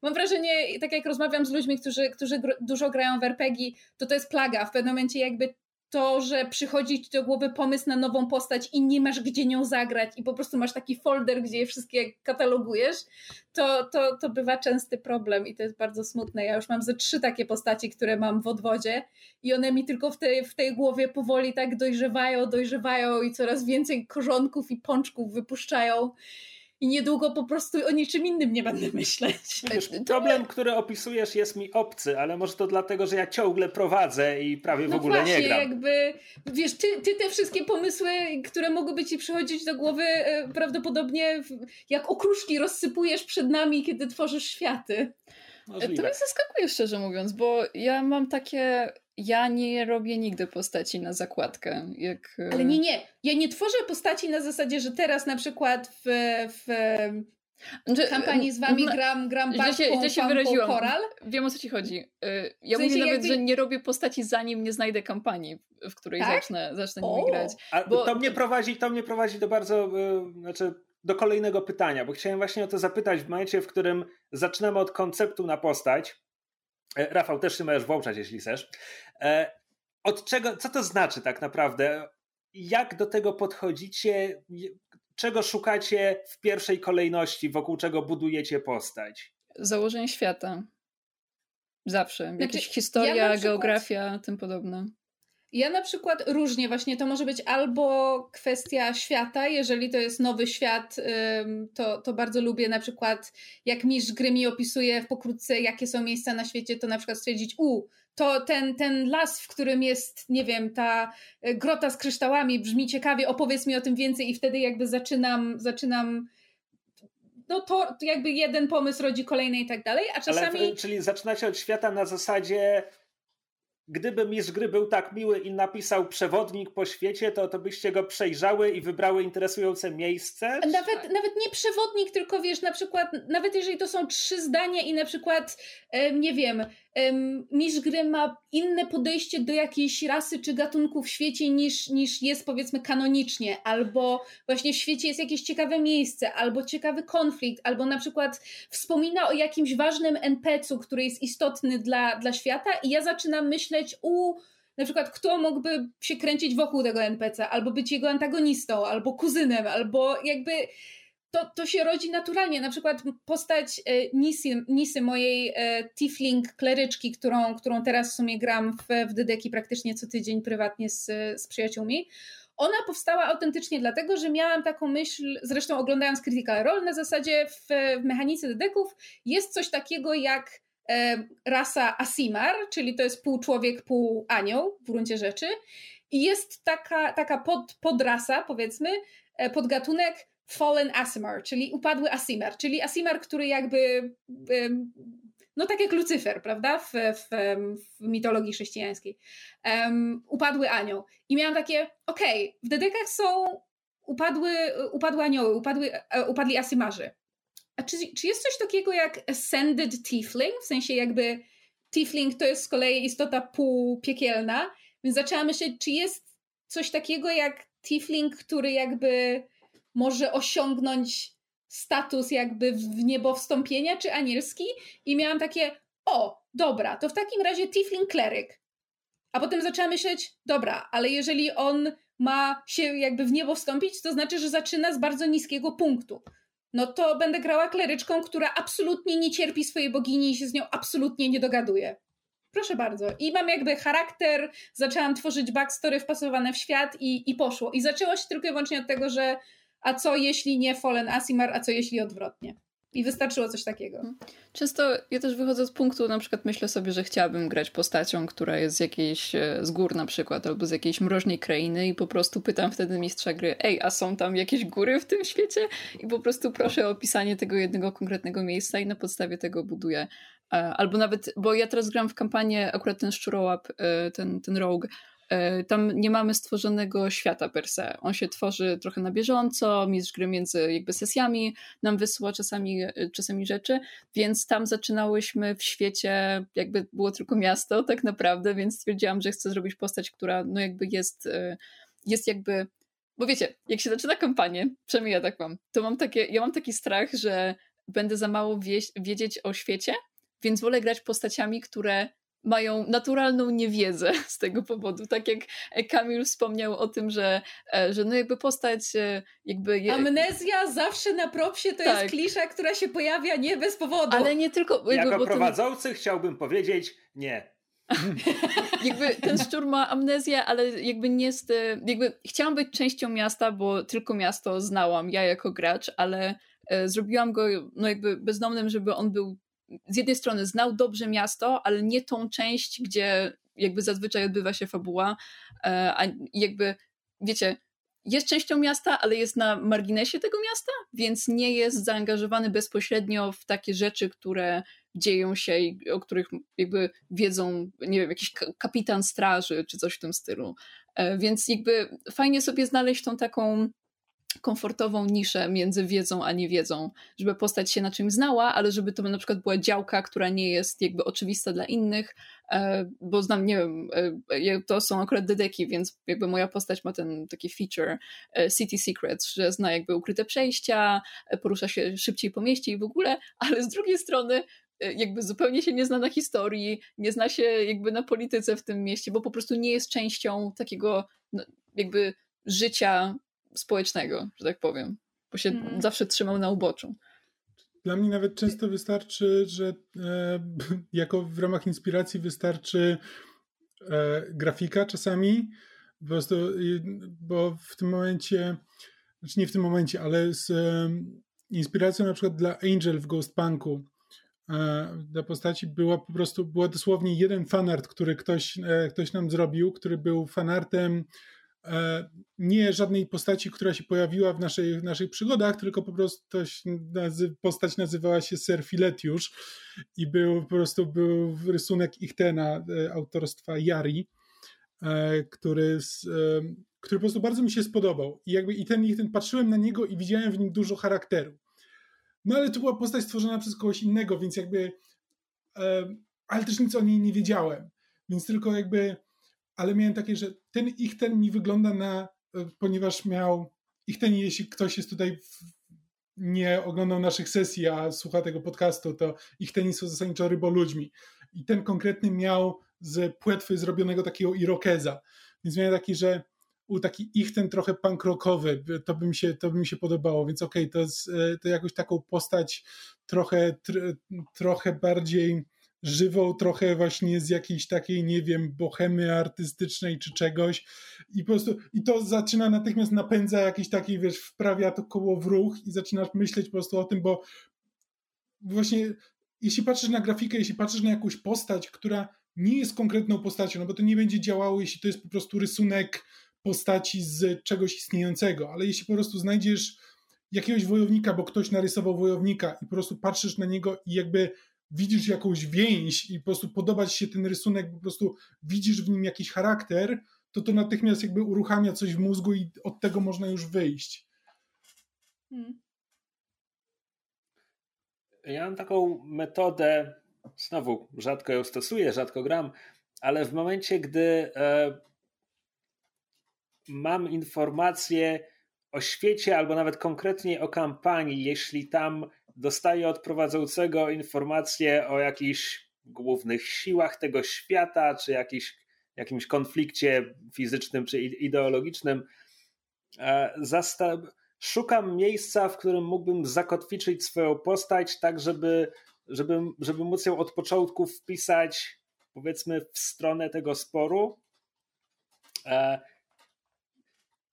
mam wrażenie, tak jak rozmawiam z ludźmi, którzy, którzy dużo grają w RPG, to to jest plaga. W pewnym momencie jakby to, że przychodzi ci do głowy pomysł na nową postać i nie masz gdzie nią zagrać i po prostu masz taki folder, gdzie je wszystkie katalogujesz, to, to, to bywa częsty problem i to jest bardzo smutne. Ja już mam ze trzy takie postaci, które mam w odwodzie i one mi tylko w tej, w tej głowie powoli tak dojrzewają, dojrzewają i coraz więcej korzonków i pączków wypuszczają i niedługo po prostu o niczym innym nie będę myśleć. Wiesz, problem, który opisujesz jest mi obcy, ale może to dlatego, że ja ciągle prowadzę i prawie w no ogóle właśnie, nie gram. jakby, wiesz, ty, ty te wszystkie pomysły, które mogłyby ci przychodzić do głowy e, prawdopodobnie jak okruszki rozsypujesz przed nami, kiedy tworzysz światy. Możliwe. To mnie zaskakuje szczerze mówiąc, bo ja mam takie ja nie robię nigdy postaci na zakładkę. Jak... E, Ale nie, nie. Ja nie tworzę postaci na zasadzie, że teraz na przykład w, w że, kampanii z wami gram, gram Bartką, że się, się wyraziłam. Koral. Wiem o co ci chodzi. E, ja w sensie mówię nawet, jakby... że nie robię postaci zanim nie znajdę kampanii, w której tak? zacznę, zacznę nimi grać. A bo... to, mnie prowadzi, to mnie prowadzi do bardzo, yy, znaczy do kolejnego pytania, bo chciałem właśnie o to zapytać w momencie, w którym zaczynamy od konceptu na postać. E, Rafał, też się możesz włączać, jeśli chcesz. E, od czego, co to znaczy tak naprawdę? Jak do tego podchodzicie? Czego szukacie w pierwszej kolejności, wokół czego budujecie postać? Założenie świata. Zawsze. Znaczy, Jakaś historia, ja przykład... geografia, tym podobne. Ja na przykład różnie właśnie to może być albo kwestia świata, jeżeli to jest nowy świat, to, to bardzo lubię na przykład jak Misz gry mi opisuje w pokrótce jakie są miejsca na świecie, to na przykład stwierdzić u, to ten, ten las, w którym jest, nie wiem, ta e, grota z kryształami brzmi ciekawie, opowiedz mi o tym więcej. I wtedy jakby zaczynam, zaczynam no to jakby jeden pomysł rodzi kolejny i tak dalej, a czasami... Ale, czyli zaczynacie od świata na zasadzie gdyby mistrz gry był tak miły i napisał przewodnik po świecie, to, to byście go przejrzały i wybrały interesujące miejsce? Nawet, nawet nie przewodnik, tylko wiesz, na przykład, nawet jeżeli to są trzy zdania i na przykład, nie wiem, mistrz gry ma inne podejście do jakiejś rasy czy gatunku w świecie niż, niż jest powiedzmy kanonicznie, albo właśnie w świecie jest jakieś ciekawe miejsce, albo ciekawy konflikt, albo na przykład wspomina o jakimś ważnym NPC-u, który jest istotny dla, dla świata i ja zaczynam myśleć, u na przykład kto mógłby się kręcić wokół tego NPC, albo być jego antagonistą, albo kuzynem, albo jakby to, to się rodzi naturalnie. Na przykład postać e, Nisy, Nisy mojej e, Tiefling kleryczki, którą, którą teraz w sumie gram w, w praktycznie co tydzień prywatnie z, z przyjaciółmi. Ona powstała autentycznie dlatego, że miałam taką myśl, zresztą oglądając Critical Role, na zasadzie w, w mechanice dedeków jest coś takiego jak rasa Asimar, czyli to jest pół człowiek, pół anioł w gruncie rzeczy. I jest taka, taka pod, podrasa, powiedzmy, e, podgatunek Fallen Asimar, czyli upadły Asimar, czyli Asimar, który jakby no tak jak Lucyfer, prawda, w, w, w mitologii chrześcijańskiej. Um, upadły anioł. I miałam takie, okej, okay, w dedekach są upadły, upadły anioły, upadły, e, upadli Asimarzy. A czy, czy jest coś takiego jak Ascended Tiefling? W sensie jakby Tiefling to jest z kolei istota półpiekielna, więc zaczęłam myśleć, czy jest coś takiego jak Tiefling, który jakby może osiągnąć status jakby w niebo wstąpienia czy anielski i miałam takie, o, dobra, to w takim razie Tiflin kleryk. A potem zaczęłam myśleć, dobra, ale jeżeli on ma się jakby w niebo wstąpić, to znaczy, że zaczyna z bardzo niskiego punktu. No to będę grała kleryczką, która absolutnie nie cierpi swojej bogini i się z nią absolutnie nie dogaduje. Proszę bardzo. I mam jakby charakter, zaczęłam tworzyć backstory wpasowane w świat i, i poszło. I zaczęło się tylko i wyłącznie od tego, że a co jeśli nie Fallen Asimar, a co jeśli odwrotnie. I wystarczyło coś takiego. Mhm. Często ja też wychodzę z punktu, na przykład myślę sobie, że chciałabym grać postacią, która jest z jakiejś, e, z gór na przykład, albo z jakiejś mroźnej krainy i po prostu pytam wtedy mistrza gry, ej, a są tam jakieś góry w tym świecie? I po prostu proszę o opisanie tego jednego konkretnego miejsca i na podstawie tego buduję. E, albo nawet, bo ja teraz gram w kampanię, akurat ten szczurołap, e, ten, ten rogue, tam nie mamy stworzonego świata per se. On się tworzy trochę na bieżąco, mistrz gry między jakby sesjami nam wysyła czasami, e, czasami rzeczy, więc tam zaczynałyśmy w świecie, jakby było tylko miasto tak naprawdę, więc stwierdziłam, że chcę zrobić postać, która no jakby jest, e, jest jakby bo wiecie, jak się zaczyna kampanię, przynajmniej ja tak mam, to mam takie, ja mam taki strach, że będę za mało wiedzieć o świecie, więc wolę grać postaciami, które mają naturalną niewiedzę z tego powodu. Tak jak Kamil wspomniał o tym, że, e, że no jakby postać e, jakby... Je... Amnezja zawsze na propsie to tak. jest klisza, która się pojawia nie bez powodu. Ale nie tylko... Jakby, jako prowadzący chciałbym powiedzieć nie. jakby ten szczur ma amnezję, ale jakby nie jest... Jakby chciałam być częścią miasta, bo tylko miasto znałam ja jako gracz, ale zrobiłam go no jakby bezdomnym, żeby on był z jednej strony znał dobrze miasto, ale nie tą część, gdzie jakby zazwyczaj odbywa się fabuła, a jakby wiecie, jest częścią miasta, ale jest na marginesie tego miasta, więc nie jest zaangażowany bezpośrednio w takie rzeczy, które dzieją się i o których jakby wiedzą, nie wiem, jakiś kapitan straży czy coś w tym stylu. E, więc jakby fajnie sobie znaleźć tą taką komfortową niszę między wiedzą a niewiedzą, żeby postać się na czym znała, ale żeby to na przykład była działka, która nie jest jakby oczywista dla innych, e, bo znam, nie wiem, e, to są akurat dedeki, więc jakby moja postać ma ten taki feature City Secrets, że zna jakby ukryte przejścia, porusza się szybciej po mieście i w ogóle, ale z drugiej strony E, jakby zupełnie się nie zna na historii, nie zna się jakby na polityce w tym mieście, bo po prostu nie jest częścią takiego no, jakby życia społecznego, że tak powiem, bo się mm. zawsze trzymał na uboczu. Dla mnie nawet często wystarczy, że e, jako w ramach inspiracji wystarczy e, grafika czasami, po prostu, bo w tym momencie, znaczy nie w tym momencie, ale z e, inspiracją na przykład dla Angel w Ghost Punku, dla postaci była po prostu, była dosłownie jeden fanart, który ktoś, e, ktoś nam zrobił, który był fanartem e, nie żadnej postaci, która się pojawiła w, naszej, w naszych przygodach, tylko po prostu postać nazywała się Ser Filetiusz i był po prostu był rysunek Ichtena e, autorstwa Jari, który, z, który po prostu bardzo mi się spodobał. I jakby i ten, i ten patrzyłem na niego i widziałem w nim dużo charakteru. No ale to była postać stworzona przez kogoś innego, więc jakby. E, ale też nic o niej nie wiedziałem. Więc tylko jakby. Ale miałem takie, że ten ich ten mi wygląda na. E, ponieważ miał. Ich ten, jeśli ktoś jest tutaj. W, nie oglądał naszych sesji, a słucha tego podcastu, to ich ten są zasadniczo ryboludźmi. I ten konkretny miał z płetwy zrobionego takiego irokeza. Więc miałem taki, że u taki ich ten trochę punk rockowy, to by mi się, to by mi się podobało, więc okej, okay, to, e, to jakoś taką postać trochę, tr, trochę bardziej żywą, trochę właśnie z jakiejś takiej, nie wiem, bohemy artystycznej czy czegoś. I po prostu, i to zaczyna natychmiast napędza jakiś taki, wiesz, wprawia to koło w ruch i zaczynasz myśleć po prostu o tym, bo właśnie jeśli patrzysz na grafikę, jeśli patrzysz na jakąś postać, która nie jest konkretną postacią, no bo to nie będzie działało, jeśli to jest po prostu rysunek postaci z czegoś istniejącego, ale jeśli po prostu znajdziesz jakiegoś wojownika, bo ktoś narysował wojownika i po prostu patrzysz na niego i jakby widzisz jakąś więź i po prostu podoba ci się ten rysunek, po prostu widzisz w nim jakiś charakter, to to natychmiast jakby uruchamia coś w mózgu i od tego można już wyjść. Hmm. Ja mam taką metodę, znowu rzadko ją stosuję, rzadko gram, ale w momencie, gdy e, mam informacje o świecie albo nawet konkretnie o kampanii, jeśli tam dostaję od prowadzącego informacje o jakichś głównych siłach tego świata, czy jakiś, jakimś konflikcie fizycznym czy ideologicznym, e, szukam miejsca, w którym mógłbym zakotwiczyć swoją postać, tak żeby, żeby, żeby móc ją od początku wpisać, powiedzmy, w stronę tego sporu. E,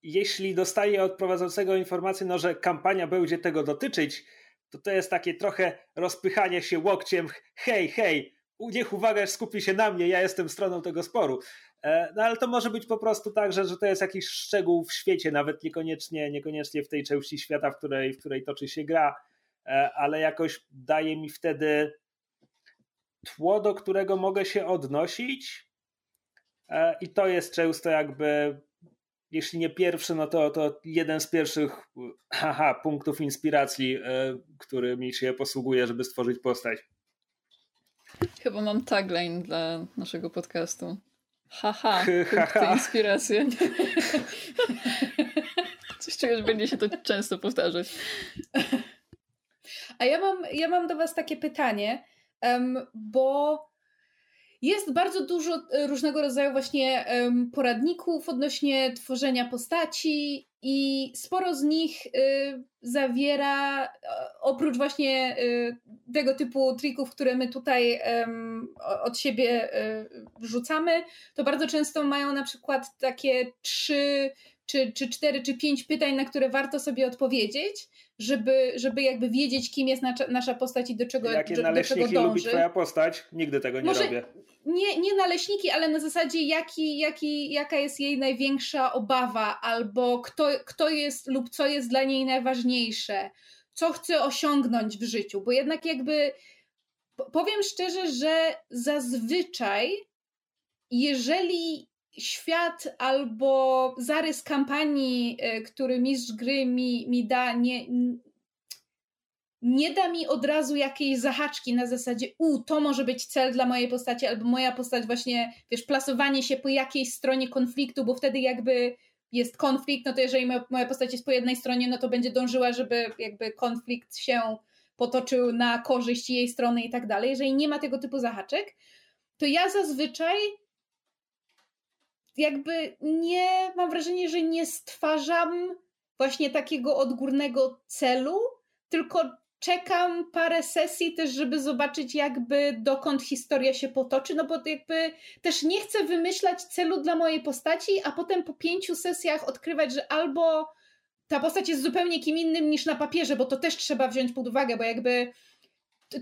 jeśli dostaję od prowadzącego informację, no, że kampania będzie tego dotyczyć, to to jest takie trochę rozpychanie się łokciem. Hej, hej, niech uwaga skupi się na mnie, ja jestem stroną tego sporu. E, no ale to może być po prostu tak, że, że to jest jakiś szczegół w świecie, nawet niekoniecznie, niekoniecznie w tej części świata, w której, w której toczy się gra, e, ale jakoś daje mi wtedy tło, do którego mogę się odnosić. E, I to jest często jakby jeśli nie pierwszy, no to, to jeden z pierwszych haha, punktów inspiracji, e, który mi się posługuje, żeby stworzyć postać. Chyba mam tagline dla naszego podcastu. Haha, punkty inspiracji. Coś czuję, że będzie się to często powtarzać. A ja mam, ja mam do Was takie pytanie, um, bo jest bardzo dużo e, różnego rodzaju właśnie poradników odnośnie tworzenia postaci i sporo z nich e, zawiera oprócz właśnie e, tego typu trików, które my tutaj od siebie wrzucamy, to bardzo często mają na przykład takie trzy czy, czy cztery, czy pięć pytań, na które warto sobie odpowiedzieć, żeby, żeby jakby wiedzieć, kim jest nasza, nasza postać i do czego, Jakie do, naleśniki do czego lubi twoja postać? Nigdy tego nie Może robię. Nie, nie naleśniki, ale na zasadzie jaki, jaki, jaka jest jej największa obawa, albo kto, kto jest lub co jest dla niej najważniejsze, co chce osiągnąć w życiu, bo jednak jakby powiem szczerze, że zazwyczaj jeżeli świat albo zarys kampanii, e, który mistrz gry mi, mi da, nie, nie da mi od razu jakiejś zahaczki na zasadzie, u, to może być cel dla mojej postaci, albo moja postać właśnie, wiesz, plasowanie się po jakiejś stronie konfliktu, bo wtedy jakby jest konflikt, no to jeżeli moja postać jest po jednej stronie, no to będzie dążyła, żeby jakby konflikt się potoczył na korzyść jej strony i tak dalej. Jeżeli nie ma tego typu zahaczek, to ja zazwyczaj jakby nie, mam wrażenie, że nie stwarzam właśnie takiego odgórnego celu, tylko czekam parę sesji też, żeby zobaczyć jakby dokąd historia się potoczy, no bo jakby też nie chcę wymyślać celu dla mojej postaci, a potem po pięciu sesjach odkrywać, że albo ta postać jest zupełnie kim innym niż na papierze, bo to też trzeba wziąć pod uwagę, bo jakby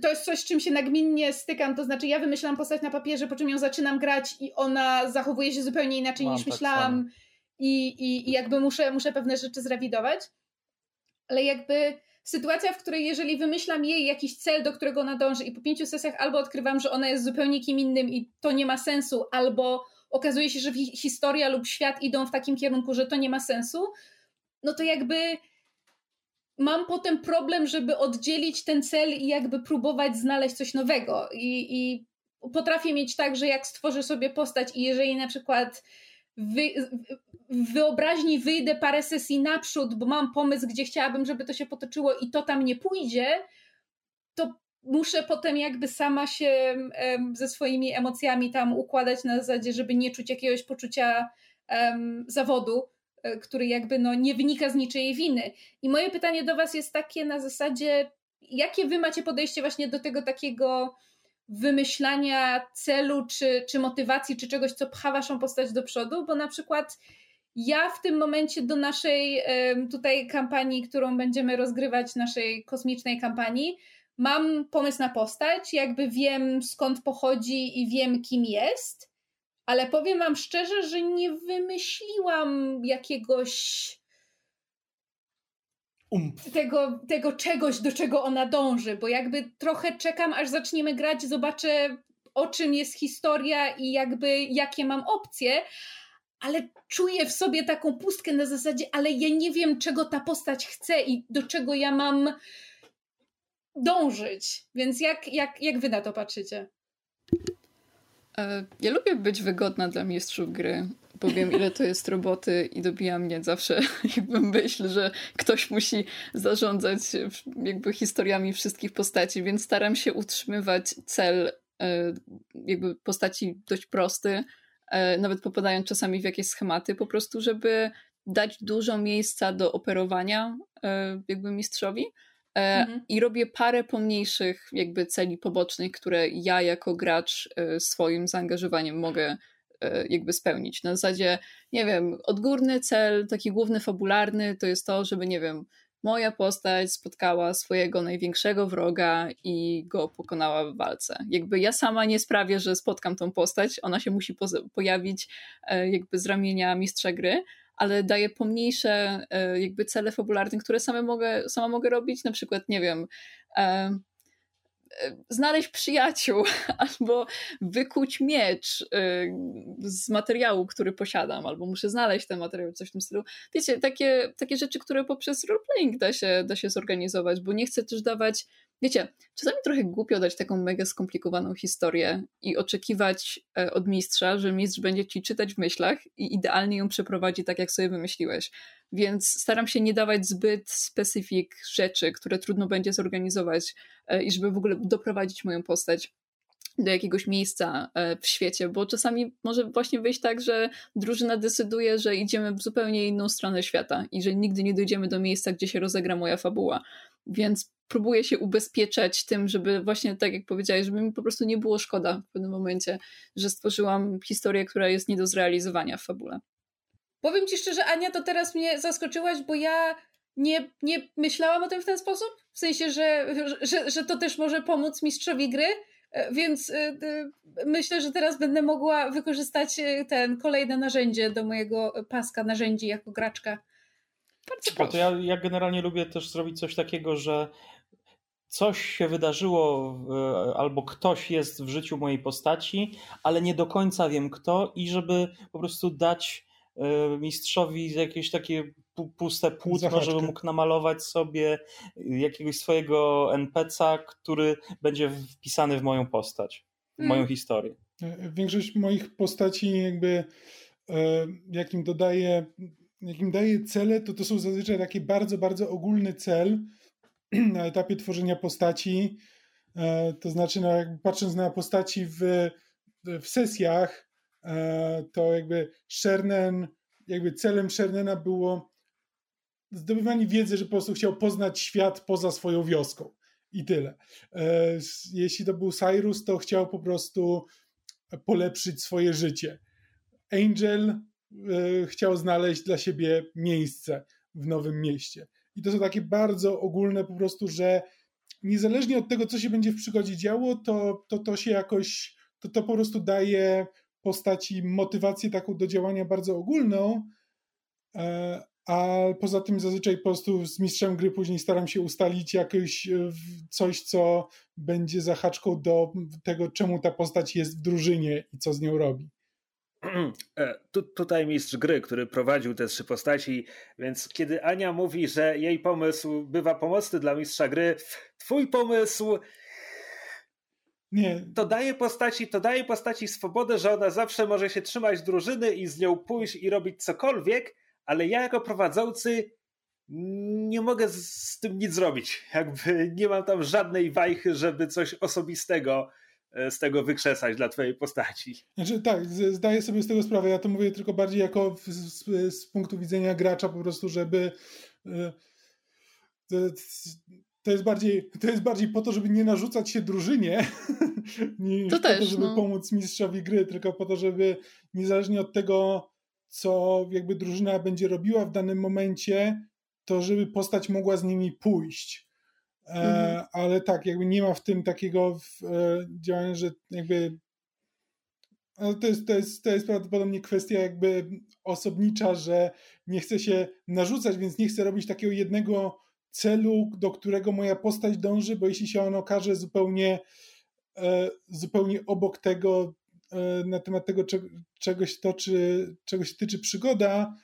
to jest coś, z czym się nagminnie stykam, to znaczy ja wymyślam postać na papierze, po czym ją zaczynam grać i ona zachowuje się zupełnie inaczej Mam niż tak myślałam i, i, i jakby muszę, muszę pewne rzeczy zrewidować, ale jakby sytuacja, w której jeżeli wymyślam jej jakiś cel, do którego ona dąży i po pięciu sesjach albo odkrywam, że ona jest zupełnie kim innym i to nie ma sensu, albo okazuje się, że historia lub świat idą w takim kierunku, że to nie ma sensu, no to jakby mam potem problem, żeby oddzielić ten cel i jakby próbować znaleźć coś nowego. I, i potrafię mieć tak, że jak stworzę sobie postać i jeżeli na przykład wy, w wyobraźni wyjdę parę sesji naprzód, bo mam pomysł, gdzie chciałabym, żeby to się potoczyło i to tam nie pójdzie, to muszę potem jakby sama się um, ze swoimi emocjami tam układać na zasadzie, żeby nie czuć jakiegoś poczucia um, zawodu, który jakby no, nie wynika z niczyjej winy. I moje pytanie do Was jest takie na zasadzie, jakie Wy macie podejście właśnie do tego takiego wymyślania celu, czy, czy motywacji, czy czegoś, co pcha Waszą postać do przodu, bo na przykład ja w tym momencie do naszej tutaj kampanii, którą będziemy rozgrywać, naszej kosmicznej kampanii, mam pomysł na postać, jakby wiem skąd pochodzi i wiem kim jest, ale powiem Wam szczerze, że nie wymyśliłam jakiegoś tego, tego czegoś, do czego ona dąży, bo jakby trochę czekam, aż zaczniemy grać, zobaczę o czym jest historia i jakby jakie mam opcje, ale czuję w sobie taką pustkę na zasadzie, ale ja nie wiem, czego ta postać chce i do czego ja mam dążyć. Więc jak, jak, jak wy na to patrzycie? E, ja lubię być wygodna dla mistrzów gry, bo wiem, ile to jest roboty i dobija mnie zawsze jakby myśl, że ktoś musi zarządzać jakby historiami wszystkich postaci, więc staram się utrzymywać cel e, jakby postaci dość prosty, E, nawet popadając czasami w jakieś schematy, po prostu, żeby dać dużo miejsca do operowania jakby mistrzowi. E, mhm. I robię parę pomniejszych jakby celi pobocznych, które ja jako gracz swoim zaangażowaniem mogę jakby spełnić. Na zasadzie, nie wiem, odgórny cel, taki główny fabularny, to jest to, żeby, nie wiem, moja postać spotkała swojego największego wroga i go pokonała w walce. Jakby ja sama nie sprawię, że spotkam tą postać, ona się musi po- pojawić e, jakby z ramienia mistrza gry, ale daję pomniejsze e, jakby cele fabularne, które same mogę, sama mogę robić, na przykład, nie wiem, e, znaleźć przyjaciół albo wykuć miecz y, z materiału, który posiadam, albo muszę znaleźć ten materiał, coś w tym stylu. Wiecie, takie, takie rzeczy, które poprzez roleplaying da się, da się zorganizować, bo nie chcę też dawać Wiecie, czasami trochę głupio dać taką mega skomplikowaną historię i oczekiwać e, od mistrza, że mistrz będzie ci czytać w myślach i idealnie ją przeprowadzi tak, jak sobie wymyśliłeś. Więc staram się nie dawać zbyt specyfik rzeczy, które trudno będzie zorganizować e, i żeby w ogóle doprowadzić moją postać do jakiegoś miejsca e, w świecie, bo czasami może właśnie wyjść tak, że drużyna decyduje, że idziemy w zupełnie inną stronę świata i że nigdy nie dojdziemy do miejsca, gdzie się rozegra moja fabuła. Więc próbuję się ubezpieczać tym, żeby właśnie tak jak powiedziałeś, żeby mi po prostu nie było szkoda w pewnym momencie, że stworzyłam historię, która jest nie do zrealizowania w fabule. Powiem ci szczerze, Ania, to teraz mnie zaskoczyłaś, bo ja nie, nie myślałam o tym w ten sposób. W sensie, że, że, że to też może pomóc mistrzowi gry. E, więc e, myślę, że teraz będę mogła wykorzystać ten kolejne narzędzie do mojego paska narzędzi jako graczka. Bardzo proszę. To ja, ja generalnie lubię też zrobić coś takiego, że coś się wydarzyło, albo ktoś jest w życiu mojej postaci, ale nie do końca wiem kto, i żeby po prostu dać e, mistrzowi jakieś takie puste płótno, Zahaczkę. żeby mógł namalować sobie jakiegoś swojego NPC'a, który będzie wpisany w moją postać, w hmm. moją historię. E, większość moich postaci jakby e, jakim dodaję jakim daję cele, to to są zazwyczaj taki bardzo, bardzo ogólny cel, na etapie tworzenia postaci. E, to znaczy, no, jakby patrząc na postaci w, w sesjach, e, to jakby Shernen, jakby celem Shernena było zdobywanie wiedzy, że po prostu chciał poznać świat poza swoją wioską. I tyle. E, jeśli to był Cyrus, to chciał po prostu polepszyć swoje życie. Angel chciał znaleźć dla siebie miejsce w nowym mieście. I to są takie bardzo ogólne po prostu, że niezależnie od tego, co się będzie w przygodzie działo, to to, to się jakoś, to, to po prostu daje postaci motywację taką do działania bardzo ogólną, e, a poza tym zazwyczaj po prostu z mistrzem gry później staram się ustalić jakieś e, coś, co będzie zahaczką do tego, czemu ta postać jest w drużynie i co z nią robi. E, tu, tutaj mistrz gry, który prowadził te trzy postaci, więc kiedy Ania mówi, że jej pomysł bywa pomocny dla mistrza gry, twój pomysł nie. To daje postaci, to daje postaci swobodę, że ona zawsze może się trzymać drużyny i z nią pójść i robić cokolwiek, ale ja jako prowadzący nie mogę z, tym nic zrobić. Jakby nie mam tam żadnej wajchy, żeby coś osobistego E, z tego wykrzesać dla twojej postaci. Znaczy tak, zdaję sobie z tego sprawę. Ja to mówię tylko bardziej jako z, z punktu widzenia gracza po prostu, żeby e, to, jest bardziej, to jest bardziej po to, żeby nie narzucać się drużynie, niż to po też, to, żeby no. pomóc mistrzowi gry, tylko po to, żeby niezależnie od tego, co jakby drużyna będzie robiła w danym momencie, to żeby postać mogła z nimi pójść. E, mhm. ale tak, jakby nie ma w tym takiego e, działania, że jakby ale to jest, to, jest, to jest prawdopodobnie kwestia jakby osobnicza, że nie chcę się narzucać, więc nie chcę robić takiego jednego celu, do którego moja postać dąży, bo jeśli się on okaże zupełnie, e, zupełnie obok tego, na temat tego, czego się toczy, czego się tyczy przygoda,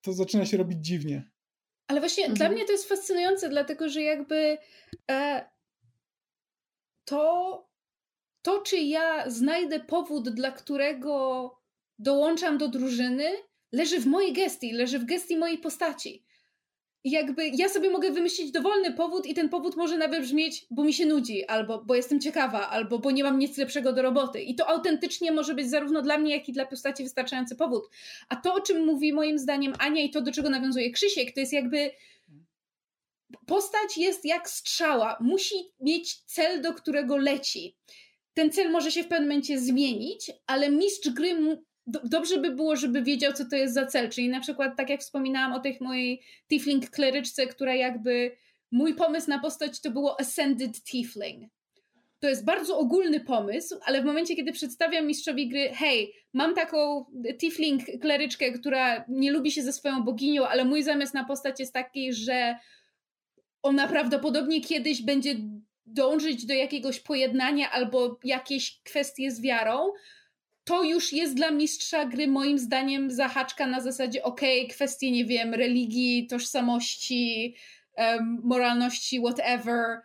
to zaczyna się robić dziwnie. Ale właśnie mhm. dla mnie to jest fascynujące, dlatego że jakby e, to, to, czy ja znajdę powód, dla którego dołączam do drużyny, leży w mojej gestii, leży w gestii mojej postaci jakby ja sobie mogę wymyślić dowolny powód i ten powód może nawet brzmieć, bo mi się nudzi, albo bo jestem ciekawa, albo bo nie mam nic lepszego do roboty. I to autentycznie może być zarówno dla mnie, jak i dla postaci wystarczający powód. A to, o czym mówi moim zdaniem Ania i to, do czego nawiązuje Krzysiek, to jest jakby postać jest jak strzała. Musi mieć cel, do którego leci. Ten cel może się w pewnym momencie zmienić, ale mistrz gry dobrze by było, żeby wiedział, co to jest za cel. Czyli na przykład, tak jak wspominałam o tej mojej Tiefling kleryczce, która jakby mój pomysł na postać to było Ascended Tiefling. To jest bardzo ogólny pomysł, ale w momencie, kiedy przedstawiam mistrzowi gry, hej, mam taką Tiefling kleryczkę, która nie lubi się ze swoją boginią, ale mój zamysł na postać jest taki, że ona prawdopodobnie kiedyś będzie dążyć do jakiegoś pojednania albo jakieś kwestie z wiarą, to już jest dla mistrza gry moim zdaniem zahaczka na zasadzie okej, okay, kwestie, nie wiem, religii, tożsamości, um, moralności, whatever.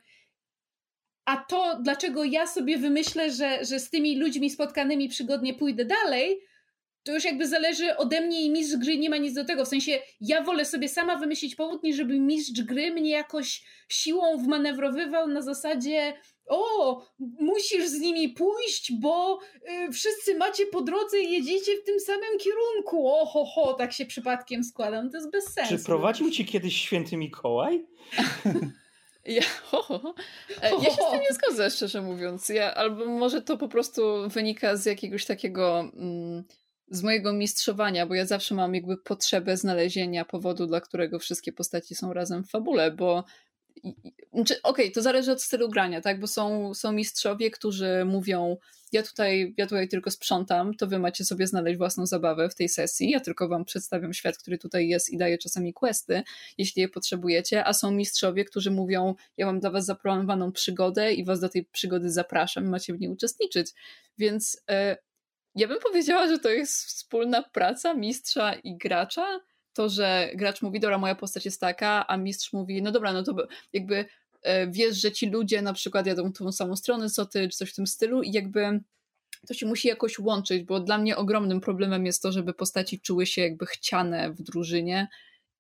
A to, dlaczego ja sobie wymyślę, że, że z tymi ludźmi spotkanymi przygodnie pójdę dalej, to już jakby zależy ode mnie i mistrz gry nie ma nic do tego. W sensie ja wolę sobie sama wymyślić powód, niż żeby mistrz gry mnie jakoś siłą wmanewrowywał na zasadzie o, musisz z nimi pójść, bo y, wszyscy macie po drodze i jedziecie w tym samym kierunku. O, ho, ho, tak się przypadkiem składam. To jest bez sensu. Czy prowadził ci kiedyś święty Mikołaj? Ja, ho, ho, ho. E, ja się z tym nie zgodzę, szczerze mówiąc. Ja, albo może to po prostu wynika z jakiegoś takiego... Mm, z mojego mistrzowania, bo ja zawsze mam jakby potrzebę znalezienia powodu, dla którego wszystkie postaci są razem w fabule, bo znaczy, Okej, okay, to zależy od stylu grania, tak? Bo są, są mistrzowie, którzy mówią: ja tutaj, ja tutaj tylko sprzątam, to wy macie sobie znaleźć własną zabawę w tej sesji. Ja tylko wam przedstawiam świat, który tutaj jest i daję czasami questy, jeśli je potrzebujecie. A są mistrzowie, którzy mówią: Ja mam dla was zaplanowaną przygodę i was do tej przygody zapraszam, macie w niej uczestniczyć. Więc e, ja bym powiedziała, że to jest wspólna praca mistrza i gracza to, że gracz mówi, dobra, moja postać jest taka, a mistrz mówi, no dobra, no to jakby e, wiesz, że ci ludzie na przykład jadą tą samą stronę co ty, czy coś w tym stylu i jakby to się musi jakoś łączyć, bo dla mnie ogromnym problemem jest to, żeby postaci czuły się jakby chciane w drużynie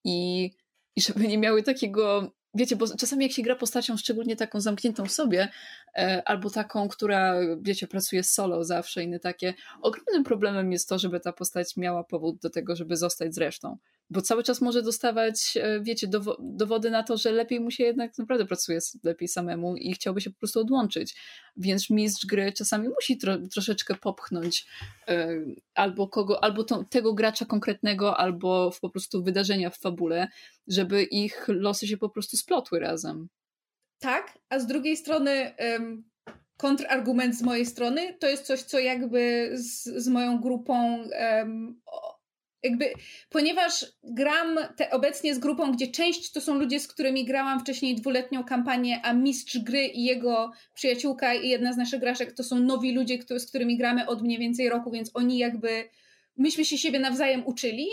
i, i żeby nie miały takiego wiecie, bo czasami jak się gra postacią, szczególnie taką zamkniętą w sobie, e, albo taką, która, wiecie, pracuje solo zawsze, inne takie, ogromnym problemem jest to, żeby ta postać miała powód do tego, żeby zostać z resztą bo cały czas może dostawać, e, wiecie, dowody na to, że lepiej mu się jednak naprawdę pracuje lepiej samemu i chciałby się po prostu odłączyć. Więc mistrz gry czasami musi tro, troszeczkę popchnąć e, albo kogo, albo to, tego gracza konkretnego, albo po prostu wydarzenia w fabule, żeby ich losy się po prostu splotły razem. Tak, a z drugiej strony um, kontrargument z mojej strony to jest coś, co jakby z, z moją grupą um, jakby, ponieważ gram te, obecnie z grupą, gdzie część to są ludzie, z którymi grałam wcześniej dwuletnią kampanię, a mistrz gry i jego przyjaciółka i jedna z naszych graszek to są nowi ludzie, z którymi gramy od mniej więcej roku, więc oni jakby, myśmy się siebie nawzajem uczyli.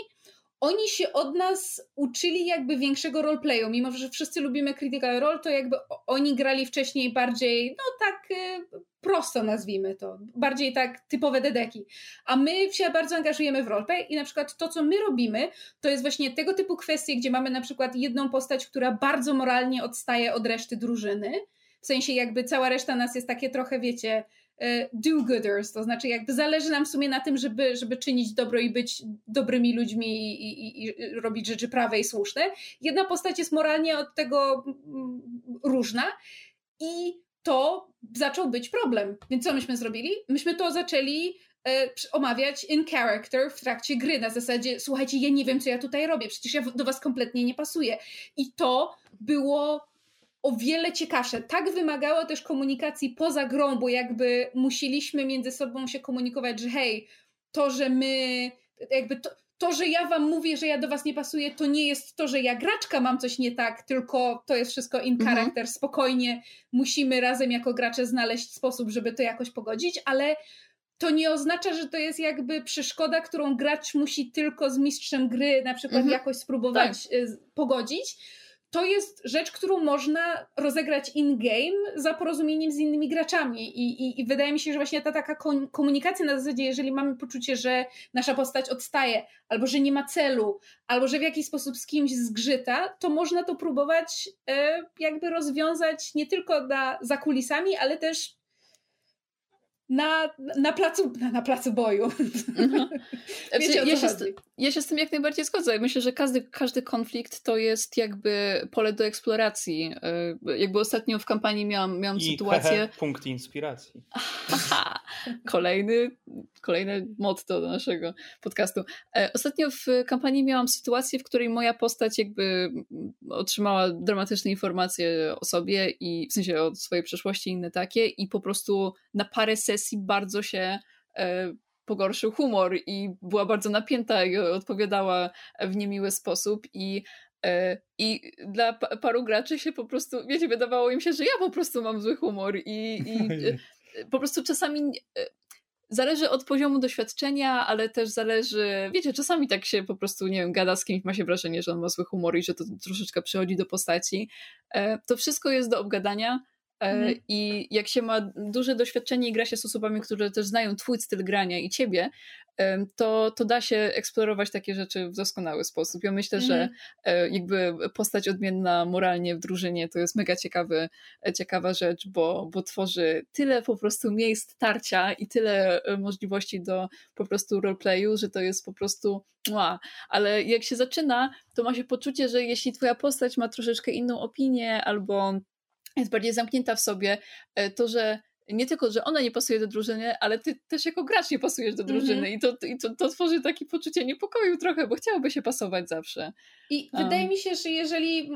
Oni się od nas uczyli jakby większego roleplayu, mimo że wszyscy lubimy Critical Role, to jakby oni grali wcześniej bardziej, no tak y, prosto nazwijmy to, bardziej tak typowe dedeki. A my się bardzo angażujemy w roleplay i na przykład to, co my robimy, to jest właśnie tego typu kwestie, gdzie mamy na przykład jedną postać, która bardzo moralnie odstaje od reszty drużyny, w sensie jakby cała reszta nas jest takie trochę, wiecie, do-gooders, to znaczy jakby zależy nam w sumie na tym, żeby, żeby czynić dobro i być dobrymi ludźmi i, i, i, robić rzeczy prawe i słuszne. Jedna postać jest moralnie od tego różna i to zaczął być problem. Więc co myśmy zrobili? Myśmy to zaczęli e, omawiać in character w trakcie gry, na zasadzie słuchajcie, ja nie wiem, co ja tutaj robię, przecież ja do was kompletnie nie pasuję. I to było o wiele ciekawsze. Tak wymagało też komunikacji poza grą, bo jakby musieliśmy między sobą się komunikować, że hej, to, że my jakby to, to, że ja wam mówię, że ja do was nie pasuję, to nie jest to, że ja graczka mam coś nie tak, tylko to jest wszystko in mhm. character, spokojnie musimy razem jako gracze znaleźć sposób, żeby to jakoś pogodzić, ale to nie oznacza, że to jest jakby przeszkoda, którą gracz musi tylko z mistrzem gry na przykład mhm. jakoś spróbować tak. Y, pogodzić to jest rzecz, którą można rozegrać in-game za porozumieniem z innymi graczami. I, i, I, wydaje mi się, że właśnie ta taka komunikacja na zasadzie, jeżeli mamy poczucie, że nasza postać odstaje, albo że nie ma celu, albo że w jakiś sposób z kimś zgrzyta, to można to próbować e, jakby rozwiązać nie tylko na, za kulisami, ale też na, na, placu, na, na placu boju. Mhm. Wiecie, ja, się z, ja się z tym jak najbardziej zgodzę. Myślę, że każdy, każdy konflikt to jest jakby pole do eksploracji. E, jakby ostatnio w kampanii miałam, miałam I sytuację... Hehe, punkt inspiracji. kolejny, kolejne motto do naszego podcastu. E, ostatnio w kampanii miałam sytuację, w której moja postać jakby otrzymała dramatyczne informacje o sobie i w sensie o swojej przeszłości i inne takie i po prostu na parę sesji bardzo się e, pogorszył humor i była bardzo napięta i odpowiadała w niemiły sposób i e, i dla paru graczy się po prostu, wiecie, wydawało im się, że ja po prostu mam zły humor i, i po prostu czasami zależy od poziomu doświadczenia, ale też zależy, wiecie, czasami tak się po prostu, nie wiem, gada z kimś, ma się wrażenie, że on ma zły humor i że to troszeczkę przychodzi do postaci. E, to wszystko jest do obgadania Mhm. I jak się ma duże doświadczenie i gra się z osobami, które też znają twój styl grania i ciebie, to, to da się eksplorować takie rzeczy w doskonały sposób. Ja myślę, mhm. że jakby postać odmienna moralnie w drużynie to jest mega ciekawy, e, ciekawa rzecz, bo, bo tworzy tyle po prostu miejsc tarcia i tyle e, możliwości do po prostu roleplayu, że to jest po prostu Mła. Ale jak się zaczyna, to ma się poczucie, że jeśli twoja postać ma troszeczkę inną opinię albo jest bardziej zamknięta w sobie, e, to że nie tylko, że ona nie pasuje do drużyny, ale ty też jako gracz nie pasujesz do drużyny mm -hmm. i, to, i to, to tworzy takie poczucie niepokoju trochę, bo chciałoby się pasować zawsze. I um. wydaje mi się, że jeżeli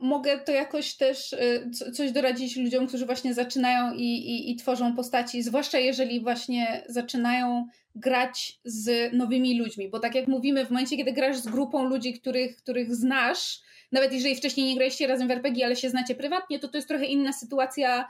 mogę to jakoś też y, coś doradzić ludziom, którzy właśnie zaczynają i, i, i tworzą postaci, zwłaszcza jeżeli właśnie zaczynają grać z nowymi ludźmi, bo tak jak mówimy, w momencie, kiedy grasz z grupą ludzi, których, których znasz, nawet jeżeli wcześniej nie graliście razem w RPG, ale się znacie prywatnie, to to jest trochę inna sytuacja.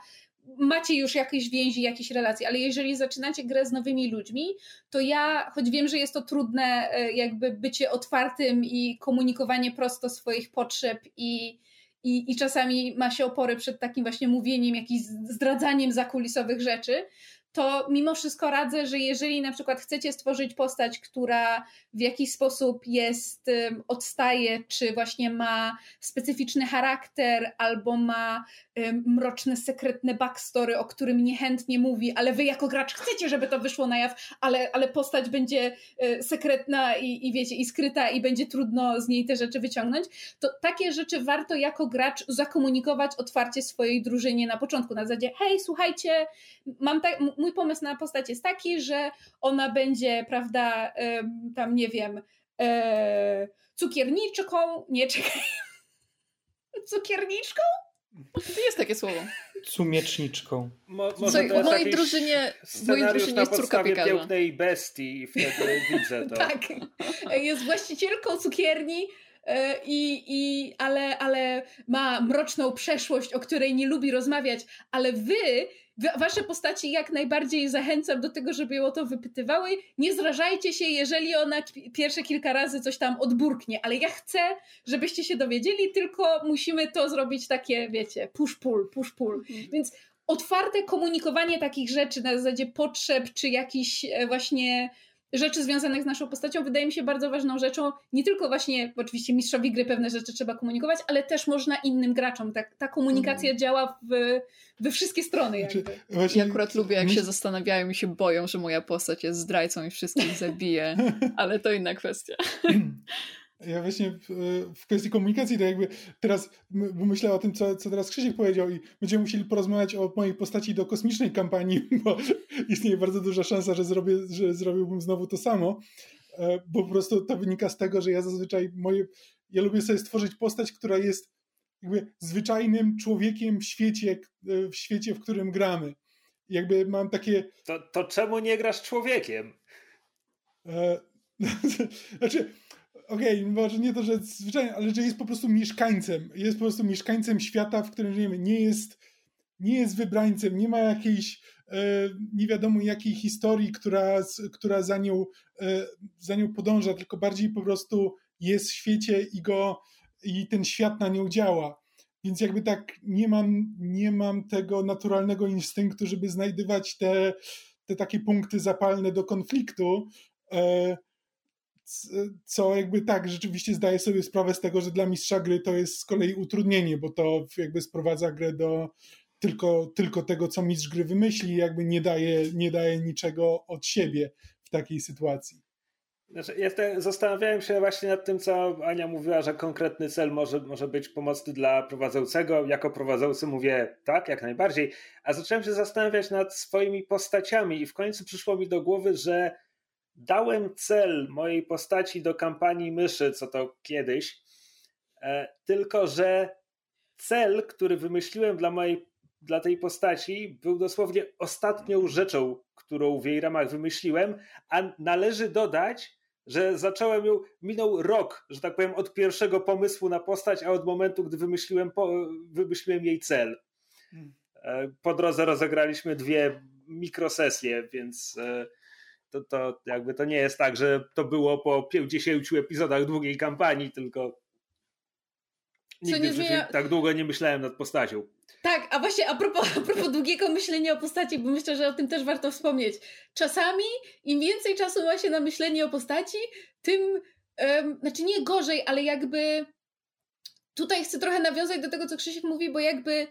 Macie już jakieś więzi, jakieś relacje, ale jeżeli zaczynacie grę z nowymi ludźmi, to ja, choć wiem, że jest to trudne, e, jakby bycie otwartym i komunikowanie prosto swoich potrzeb i, i, i czasami ma się opory przed takim właśnie mówieniem, jakimś zdradzaniem zakulisowych rzeczy, to mimo wszystko radzę, że jeżeli na przykład chcecie stworzyć postać, która w jakiś sposób jest, odstaje, czy właśnie ma specyficzny charakter, albo ma mroczne, sekretne backstory, o którym niechętnie mówi, ale wy jako gracz chcecie, żeby to wyszło na jaw, ale, ale postać będzie e, sekretna i, i wiecie, i skryta i będzie trudno z niej te rzeczy wyciągnąć, to takie rzeczy warto jako gracz zakomunikować otwarcie swojej drużynie na początku, na zasadzie hej, słuchajcie, mam tak, mój pomysł na postać jest taki, że ona będzie, prawda, tam nie wiem, e, cukierniczką, nie czekaj, cukierniczką? Jest takie słowo. Cumieczniczką. Mo, może w mojej drużynie, w mojej drużynie jest córka piekarza. pięknej bestii i wtedy widzę to. tak. Jest właścicielką cukierni, e, i, i, ale, ale ma mroczną przeszłość, o której nie lubi rozmawiać, ale wy wasze postaci jak najbardziej zachęcam do tego, żeby ją o to wypytywały. Nie zrażajcie się, jeżeli ona pierwsze kilka razy coś tam odburknie, ale ja chcę, żebyście się dowiedzieli, tylko musimy to zrobić takie, wiecie, push-pull, push-pull. Mhm. Więc otwarte komunikowanie takich rzeczy na zasadzie potrzeb, czy jakichś e, właśnie rzeczy związanych z naszą postacią wydaje mi się bardzo ważną rzeczą. Nie tylko właśnie, oczywiście mistrzowi gry pewne rzeczy trzeba komunikować, ale też można innym graczom. Ta, ta komunikacja mm. działa w, we wszystkie strony. Znaczy, właśnie... Ja akurat lubię, jak się zastanawiają i się boją, że moja postać jest zdrajcą i wszystkich zabije, ale to inna kwestia. Ja właśnie w, w, kwestii komunikacji, to jakby teraz myślę o tym, co, co teraz Krzysiek powiedział i będziemy musieli porozmawiać o mojej postaci do kosmicznej kampanii, bo istnieje bardzo duża szansa, że, zrobię, że zrobiłbym znowu to samo, e, bo po prostu to wynika z tego, że ja zazwyczaj moje, ja lubię sobie stworzyć postać, która jest jakby zwyczajnym człowiekiem w świecie, w świecie, w którym gramy. Jakby mam takie... To, to czemu nie grasz człowiekiem? E, znaczy okej, okay, może nie to, że zwyczajnie, ale że jest po prostu mieszkańcem. Jest po prostu mieszkańcem świata, w którym żyjemy. Nie jest, nie jest wybrańcem, nie ma jakiejś e, nie wiadomo jakiej historii, która, która za, nią, e, za nią podąża, tylko bardziej po prostu jest w świecie i go i ten świat na nią działa. Więc jakby tak nie mam, nie mam tego naturalnego instynktu, żeby znajdywać te, te takie punkty zapalne do konfliktu. E, co jakby tak, rzeczywiście zdaję sobie sprawę z tego, że dla mistrza gry to jest z kolei utrudnienie, bo to jakby sprowadza grę do tylko, tylko tego, co mistrz gry wymyśli, jakby nie daje, nie daje niczego od siebie w takiej sytuacji. Znaczy, jestem, zastanawiałem się właśnie nad tym, co Ania mówiła, że konkretny cel może, może być pomocny dla prowadzącego. Jako prowadzący mówię tak, jak najbardziej, a zacząłem się zastanawiać nad swoimi postaciami i w końcu przyszło mi do głowy, że dałem cel mojej postaci do kampanii myszy, co to kiedyś, e, tylko że cel, który wymyśliłem dla mojej dla tej postaci był dosłownie ostatnią rzeczą, którą w jej ramach wymyśliłem, a należy dodać, że zacząłem ją, minął rok, że tak powiem, od pierwszego pomysłu na postać, a od momentu, gdy wymyśliłem, wymyśliłem jej cel. Hmm. E, po drodze rozegraliśmy dwie mikrosesje, więc e, to, to jakby to nie jest tak, że to było po 50 epizodach długiej kampanii, tylko nigdy zmienia... tak długo nie myślałem nad postacią. Tak, a właśnie a propos, a propos długiego myślenia o postaci, bo myślę, że o tym też warto wspomnieć. Czasami im więcej czasu ma się na myślenie o postaci, tym, um, znaczy nie gorzej, ale jakby tutaj chcę trochę nawiązać do tego, co Krzysiek mówi, bo jakby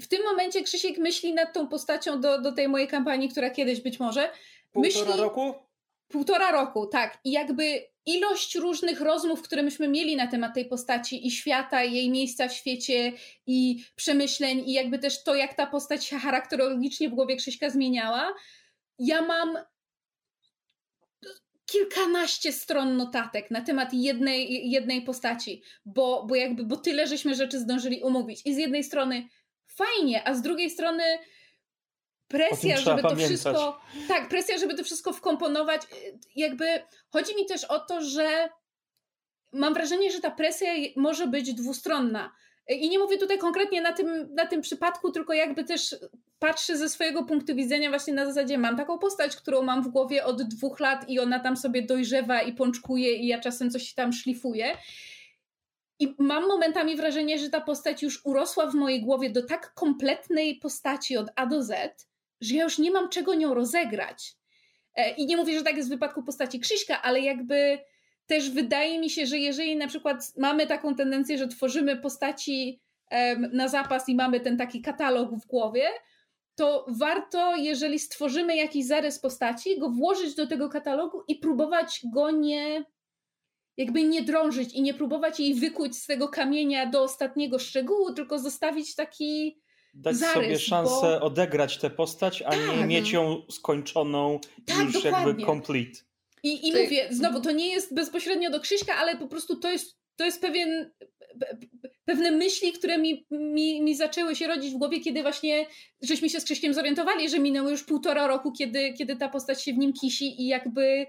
w tym momencie Krzysiek myśli nad tą postacią do, do tej mojej kampanii, która kiedyś być może Półtora myśli, roku? Półtora roku, tak. I jakby ilość różnych rozmów, które myśmy mieli na temat tej postaci i świata, i jej miejsca w świecie, i przemyśleń, i jakby też to, jak ta postać się charakterologicznie w głowie Krzyśka zmieniała. Ja mam kilkanaście stron notatek na temat jednej, jednej postaci, bo, bo jakby, bo tyle żeśmy rzeczy zdążyli umówić. I z jednej strony fajnie, a z drugiej strony presja, żeby to pamiętać. wszystko. Tak, presja, żeby to wszystko wkomponować. Jakby chodzi mi też o to, że mam wrażenie, że ta presja może być dwustronna. I nie mówię tutaj konkretnie na tym, na tym przypadku, tylko jakby też patrzę ze swojego punktu widzenia właśnie na zasadzie mam taką postać, którą mam w głowie od dwóch lat i ona tam sobie dojrzewa i pączkuje i ja czasem coś tam szlifuję. I mam momentami wrażenie, że ta postać już urosła w mojej głowie do tak kompletnej postaci od A do Z, że ja już nie mam czego nią rozegrać. E, I nie mówię, że tak jest w wypadku postaci Krzyśka, ale jakby też wydaje mi się, że jeżeli na przykład mamy taką tendencję, że tworzymy postaci na zapas i mamy ten taki katalog w głowie, to warto, jeżeli stworzymy jakiś zarys postaci, go włożyć do tego katalogu i próbować go nie, jakby nie drążyć i nie próbować jej wykuć z tego kamienia do ostatniego szczegółu, tylko zostawić taki dać zarys, sobie szansę bo... odegrać tę postać, a tak. nie mieć ją skończoną tak, już dokładnie. jakby complete. I, i to... mówię, znowu, to nie jest bezpośrednio do Krzyśka, ale po prostu to jest, to jest pewien, pewne myśli, które mi, mi, mi zaczęły się rodzić w głowie, kiedy właśnie żeśmy się z Krzyśkiem zorientowali, że minęło już półtora roku, kiedy, kiedy ta postać się w nim kisi i jakby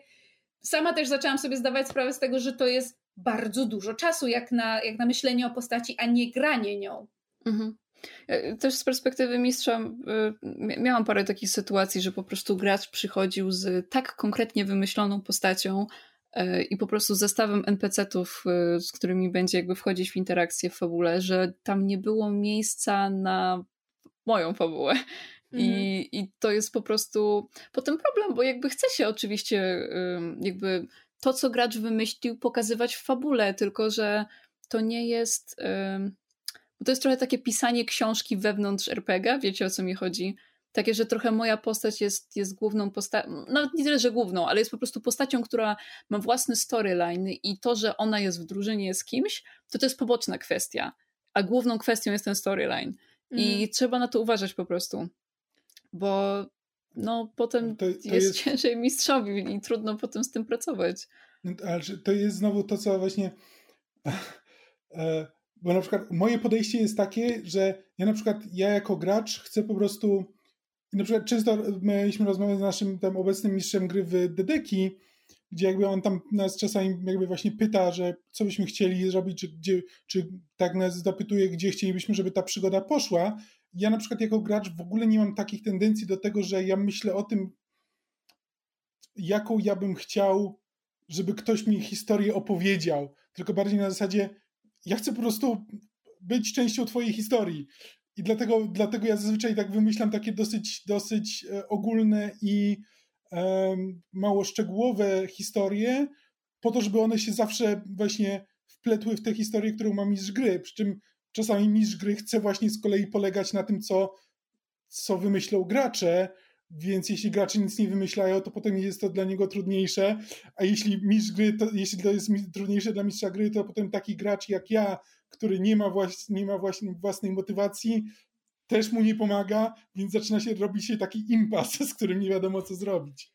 sama też zaczęłam sobie zdawać sprawę z tego, że to jest bardzo dużo czasu, jak na, jak na myślenie o postaci, a nie granie nią. Mhm. E, też z perspektywy mistrza e, miałam parę takich sytuacji, że po prostu gracz przychodził z tak konkretnie wymyśloną postacią e, i po prostu zestawem NPC-ów, z którymi będzie jakby wchodzić w interakcję w fabule, że tam nie było miejsca na moją fabułę. I, mhm. I to jest po prostu potem problem, bo jakby chce się oczywiście jakby to, co gracz wymyślił, pokazywać w fabule, tylko że to nie jest bo to jest trochę takie pisanie książki wewnątrz RPG, wiecie o co mi chodzi? Takie, że trochę moja postać jest, jest główną postacią, nawet nie tyle, że główną, ale jest po prostu postacią, która ma własny storyline i to, że ona jest w drużynie z kimś, to to jest poboczna kwestia, a główną kwestią jest ten storyline. Mm. I trzeba na to uważać po prostu, bo no potem to, to jest, jest ciężej mistrzowi i trudno potem z tym pracować. No, ale to jest znowu to, co właśnie e, bo na przykład moje podejście jest takie, że ja na przykład, ja jako gracz chcę po prostu, na przykład często mieliśmy rozmowę z naszym tam obecnym mistrzem gry w Dedeki, gdzie jakby on tam nas czasami jakby właśnie pyta, że co byśmy chcieli zrobić, czy, gdzie, czy tak nas zapytuje, gdzie chcielibyśmy, żeby ta przygoda poszła. Ja na przykład jako gracz w ogóle nie mam takich tendencji do tego, że ja myślę o tym, jaką ja bym chciał, żeby ktoś mi historię opowiedział, tylko bardziej na zasadzie, ja chcę po prostu być częścią twojej historii. I dlatego, dlatego ja zazwyczaj tak wymyślam takie dosyć, dosyć e, ogólne i um, mało szczegółowe historie, po to, żeby one się zawsze właśnie wpletły w tę historię, którą ma mistrz gry. Przy czym czasami mistrz gry chce właśnie z kolei polegać na tym, co, co wymyślą gracze, więc jeśli gracze nic nie wymyślają, to potem jest to dla niego trudniejsze, a jeśli mistrz gry, to, jeśli to jest trudniejsze dla mistrza gry, to potem taki gracz jak ja, który nie ma, właśnie, nie ma właśnie własnej motywacji, też mu nie pomaga, więc zaczyna się robić się taki impas, z którym nie wiadomo co zrobić.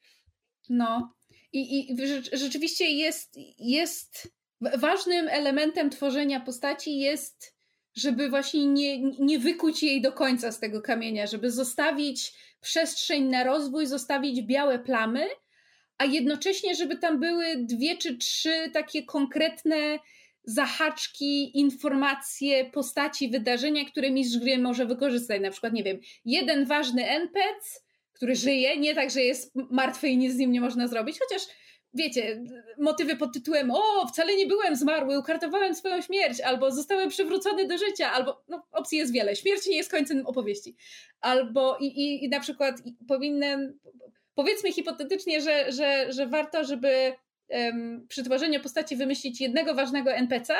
No i, i rzeczywiście jest, jest ważnym elementem tworzenia postaci jest żeby właśnie nie, nie wykuć jej do końca z tego kamienia, żeby zostawić przestrzeń na rozwój, zostawić białe plamy, a jednocześnie, żeby tam były dwie czy trzy takie konkretne zahaczki, informacje, postaci, wydarzenia, które mistrz gry może wykorzystać. Na przykład, nie wiem, jeden ważny NPC, który żyje, nie tak, że jest martwy i nic z nim nie można zrobić, chociaż wiecie, motywy pod tytułem o, wcale nie byłem zmarły, ukartowałem swoją śmierć, albo zostałem przywrócony do życia, albo, no, opcji jest wiele. Śmierć nie jest końcem opowieści. Albo i, i, i na przykład powinien, powiedzmy hipotetycznie, że, że, że warto, żeby um, przy tworzeniu postaci wymyślić jednego ważnego NPC,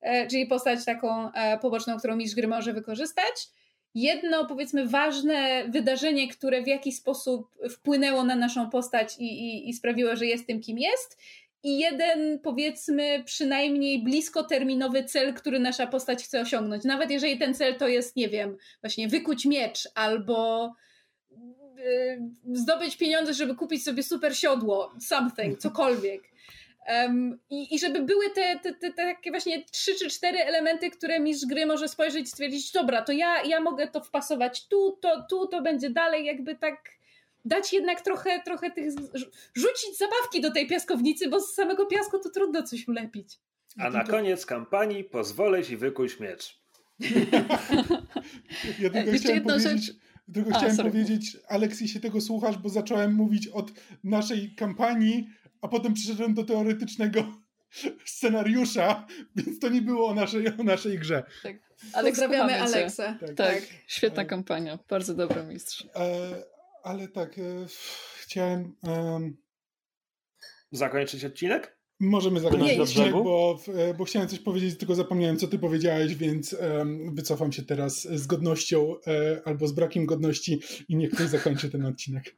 e, czyli postać taką e, poboczną, którą mistrz gry może wykorzystać, jedno, powiedzmy, ważne wydarzenie, które w jakiś sposób wpłynęło na naszą postać i, i, i sprawiło, że jest tym, kim jest, i jeden, powiedzmy, przynajmniej bliskoterminowy cel, który nasza postać chce osiągnąć. Nawet jeżeli ten cel to jest, nie wiem, właśnie wykuć miecz albo yy, zdobyć pieniądze, żeby kupić sobie super siodło, something, cokolwiek. Um, i, I żeby były te, te, te, te, takie właśnie trzy czy cztery elementy, które mistrz gry może spojrzeć i stwierdzić, dobra, to ja, ja mogę to wpasować tu, to tu, to będzie dalej, jakby tak dać jednak trochę, trochę tych, rzucić zabawki do tej piaskownicy, bo z samego piasku to trudno coś ulepić. A na koniec kampanii pozwolę ci wykuć miecz. ja tylko Jeszcze chciałem powiedzieć, rzecz. tylko A, chciałem powiedzieć, Aleksi, się tego słuchasz, bo zacząłem mówić od naszej kampanii, a potem przyszedłem do teoretycznego scenariusza, więc to nie było o naszej, o naszej grze. Tak. Ale Pozdrawiamy Aleksa. Tak. tak, świetna kampania, bardzo dobra mistrz. E, ale tak, e, chciałem... Zakończyć odcinek? Możemy zakończyć odcinek, bo, e, bo chciałem coś powiedzieć, tylko zapomniałem, co ty powiedziałeś, więc um, wycofam się teraz z godnością e, albo z brakiem godności i niech ktoś zakończy ten odcinek.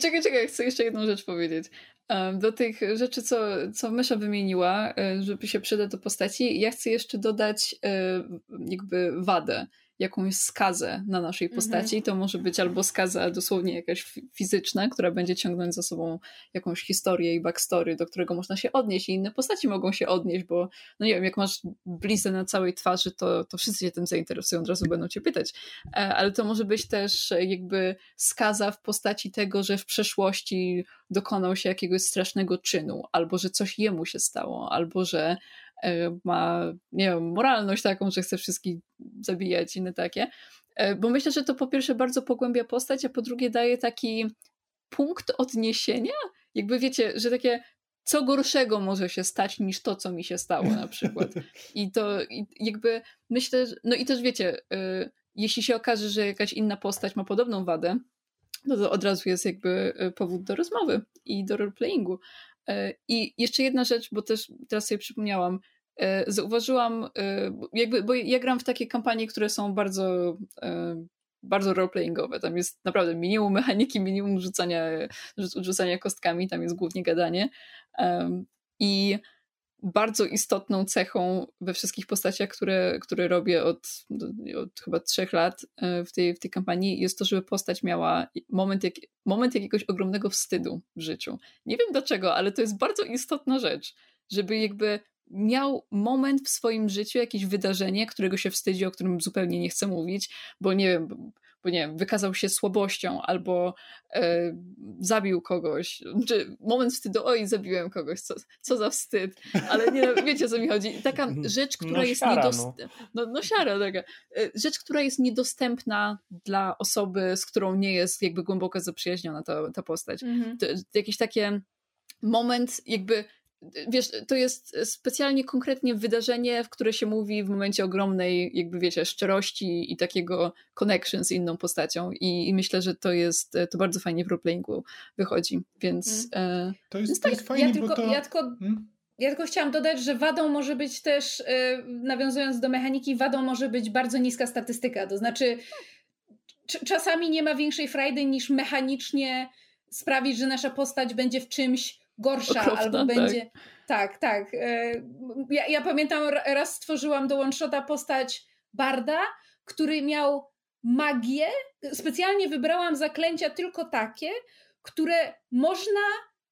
Czekaj, czekaj, chcę jeszcze jedną rzecz powiedzieć. Do tych rzeczy, co, co Mysza wymieniła, e, żeby się przydać do postaci, ja chcę jeszcze dodać e, jakby wadę jakąś skazę na naszej mhm. postaci. Mhm. To może być albo skaza dosłownie jakaś fizyczna, która będzie ciągnąć za sobą jakąś historię i backstory, do którego można się odnieść i inne postaci mogą się odnieść, bo no nie wiem, jak masz bliznę na całej twarzy, to, to wszyscy się tym zainteresują, od razu będą cię pytać. E, ale to może być też jakby skaza w postaci tego, że w przeszłości dokonał się jakiegoś strasznego czynu, albo że coś jemu się stało, albo że ma, nie wiem, moralność taką, że chce wszystkich zabijać, inne takie. E, bo myślę, że to po pierwsze bardzo pogłębia postać, a po drugie daje taki punkt odniesienia. Jakby wiecie, że takie co gorszego może się stać niż to, co mi się stało na przykład. I to i jakby myślę, no i też wiecie, y, jeśli się okaże, że jakaś inna postać ma podobną wadę, no to od razu jest jakby powód do rozmowy i do roleplayingu. E, I jeszcze jedna rzecz, bo też teraz sobie przypomniałam, e, zauważyłam, e, jakby, bo ja gram w takie kampanie, które są bardzo bardzo roleplayingowe. Tam jest naprawdę minimum mechaniki, minimum rzucania, rzucania kostkami, tam jest głównie gadanie. I bardzo istotną cechą we wszystkich postaciach, które, które robię od, od chyba trzech lat e, w tej, w tej kampanii, jest to, żeby postać miała moment, jak, moment jakiegoś ogromnego wstydu w życiu. Nie wiem dlaczego, ale to jest bardzo istotna rzecz, żeby jakby miał moment w swoim życiu, jakieś wydarzenie, którego się wstydzi, o którym zupełnie nie chce mówić, bo nie wiem, bo nie wiem, wykazał się słabością albo e, zabił kogoś, czy moment wstydu, oj, zabiłem kogoś, co, co za wstyd, ale nie wiecie o co mi chodzi. Taka mhm. rzecz, która no, jest niedostępna, no. no, no siara taka, e, rzecz, która jest niedostępna dla osoby, z którą nie jest jakby głęboko zaprzyjaźniona ta, ta postać. Mhm. To, to jakieś takie moment jakby wiesz, to jest specjalnie konkretnie wydarzenie, w które się mówi w momencie ogromnej, jakby wiecie, szczerości i takiego connection z inną postacią i, i myślę, że to jest, to bardzo fajnie w roleplayingu wychodzi, więc... Hmm. To jest, to jest fajnie, ja tylko, to... Ja tylko, hmm? ja tylko chciałam dodać, że wadą może być też, e, nawiązując do mechaniki, wadą może być bardzo niska statystyka, to znaczy czasami nie ma większej frajdy niż mechanicznie sprawić, że nasza postać będzie w czymś gorsza Okropna, albo będzie. Tak, tak. tak. Ja, ja, pamiętam, raz stworzyłam do one-shota postać Barda, który miał magię. Specjalnie wybrałam zaklęcia tylko takie, które można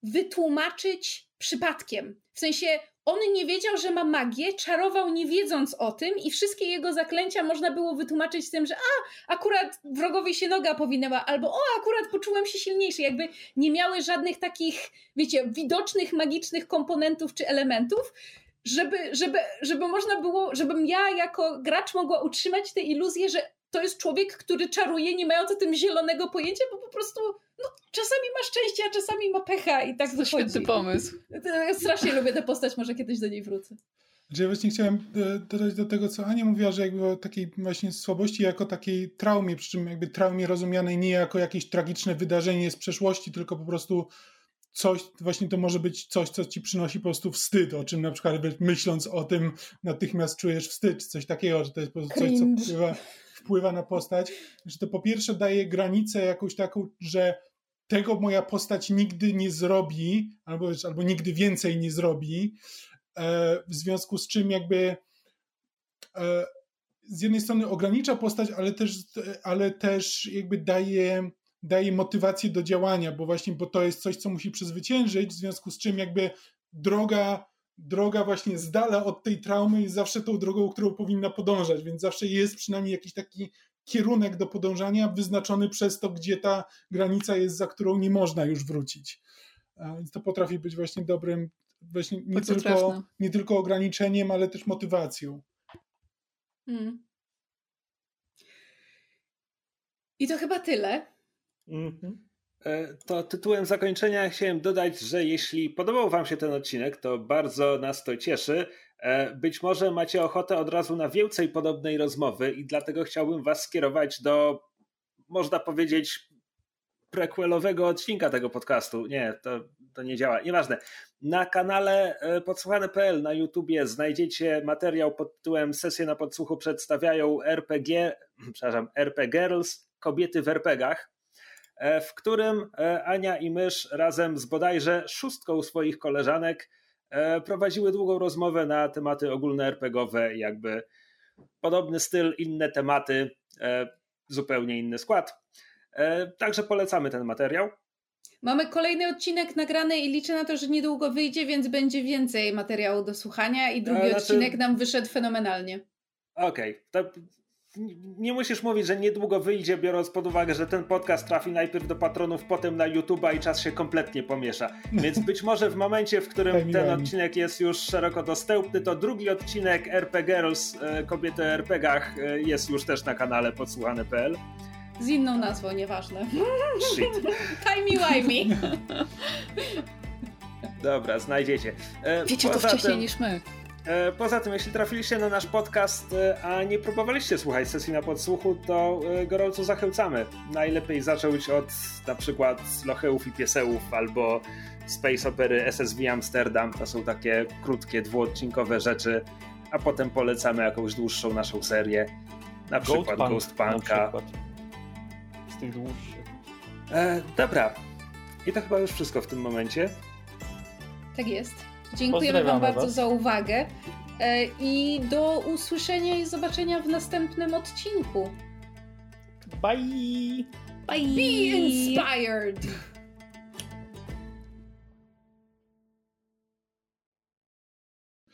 wytłumaczyć przypadkiem. W sensie on nie wiedział, że ma magię, czarował nie wiedząc o tym i wszystkie jego zaklęcia można było wytłumaczyć tym, że a, akurat wrogowi się noga powinęła, albo o, akurat poczułem się silniejszy. Jakby nie miały żadnych takich, wiecie, widocznych, magicznych komponentów czy elementów, żeby, żeby, żeby można było, żebym ja jako gracz mogła utrzymać tę iluzję, że to jest człowiek, który czaruje, nie mając o tym zielonego pojęcia, bo po prostu no, czasami ma szczęście, a czasami ma pecha i tak to wychodzi. Świetny pomysł. Ja strasznie lubię tę postać, może kiedyś do niej wrócę. Znaczy ja właśnie chciałem e, dodać do tego, co Ania mówiła, że jakby o takiej właśnie słabości jako takiej traumie, przy czym jakby traumie rozumianej nie jako jakieś tragiczne wydarzenie z przeszłości, tylko po prostu coś, właśnie to może być coś, co ci przynosi po prostu wstyd, o czym na przykład myśląc o tym natychmiast czujesz wstyd, czy coś takiego, że to jest po prostu coś, co wpływa, wpływa na postać, że to po pierwsze daje granicę jakąś taką, że tego moja postać nigdy nie zrobi, albo, albo nigdy więcej nie zrobi, e, w związku z czym jakby e, z jednej strony ogranicza postać, ale też, ale też jakby daje, daje motywację do działania, bo właśnie, bo to jest coś, co musi przezwyciężyć, w związku z czym jakby droga, droga właśnie z dala od tej traumy jest zawsze tą drogą, którą powinna podążać, więc zawsze jest przynajmniej jakiś taki kierunek do podążania wyznaczony przez to, gdzie ta granica jest, za którą nie można już wrócić. Więc to potrafi być właśnie dobrym, właśnie nie, tylko, nie tylko ograniczeniem, ale też motywacją. Hmm. I to chyba tyle. Mhm. E, to tytułem zakończenia chciałem dodać, że jeśli podobał Wam się ten odcinek, to bardzo nas to cieszy. E, być może macie ochotę od razu na więcej podobnej rozmowy i dlatego chciałbym Was skierować do, można powiedzieć, prequelowego odcinka tego podcastu. Nie, to, to nie działa. Nieważne. Na kanale e, podsłuchane.pl na YouTubie znajdziecie materiał pod tytułem Sesje na podsłuchu przedstawiają RPG, przepraszam, RPG Girls, kobiety w RPGach, e, w którym Ania i Mysz razem z bodajże szóstką swoich koleżanek prowadziły długą rozmowę na tematy ogólne RPGowe, jakby podobny styl, inne tematy, e, zupełnie inny skład. E, także polecamy ten materiał. Mamy kolejny odcinek nagrany i liczę na to, że niedługo wyjdzie, więc będzie więcej materiału do słuchania i drugi znaczy... odcinek nam wyszedł fenomenalnie. Okej, okay nie musisz mówić, że niedługo wyjdzie, biorąc pod uwagę, że ten podcast trafi najpierw do patronów, potem na YouTube'a i czas się kompletnie pomiesza. Więc być może w momencie, w którym ten odcinek jest już szeroko dostępny, to drugi odcinek RP Girls, e, kobiety o RPGach e, jest już też na kanale podsłuchane.pl. Z inną nazwą, nieważne. Shit. Timey-wimey. Dobra, znajdziecie. E, Wiecie to wcześniej tym... niż my. E, poza tym, jeśli trafiliście na nasz podcast, e, a nie próbowaliście słuchać sesji na podsłuchu, to e, gorąco zachęcamy. Najlepiej zacząć od na przykład Locheów i Piesełów albo Space Opery SSV Amsterdam. To są takie krótkie, dwuodcinkowe rzeczy, a potem polecamy jakąś dłuższą naszą serię. Na przykład Ghost, Punk, Ghost Punka. Z tych dłuższych. E, dobra. I to chyba już wszystko w tym momencie. Tak jest. Dziękujemy Wam bardzo was. za uwagę e, i do usłyszenia i zobaczenia w następnym odcinku. Bye! Bye! Be inspired!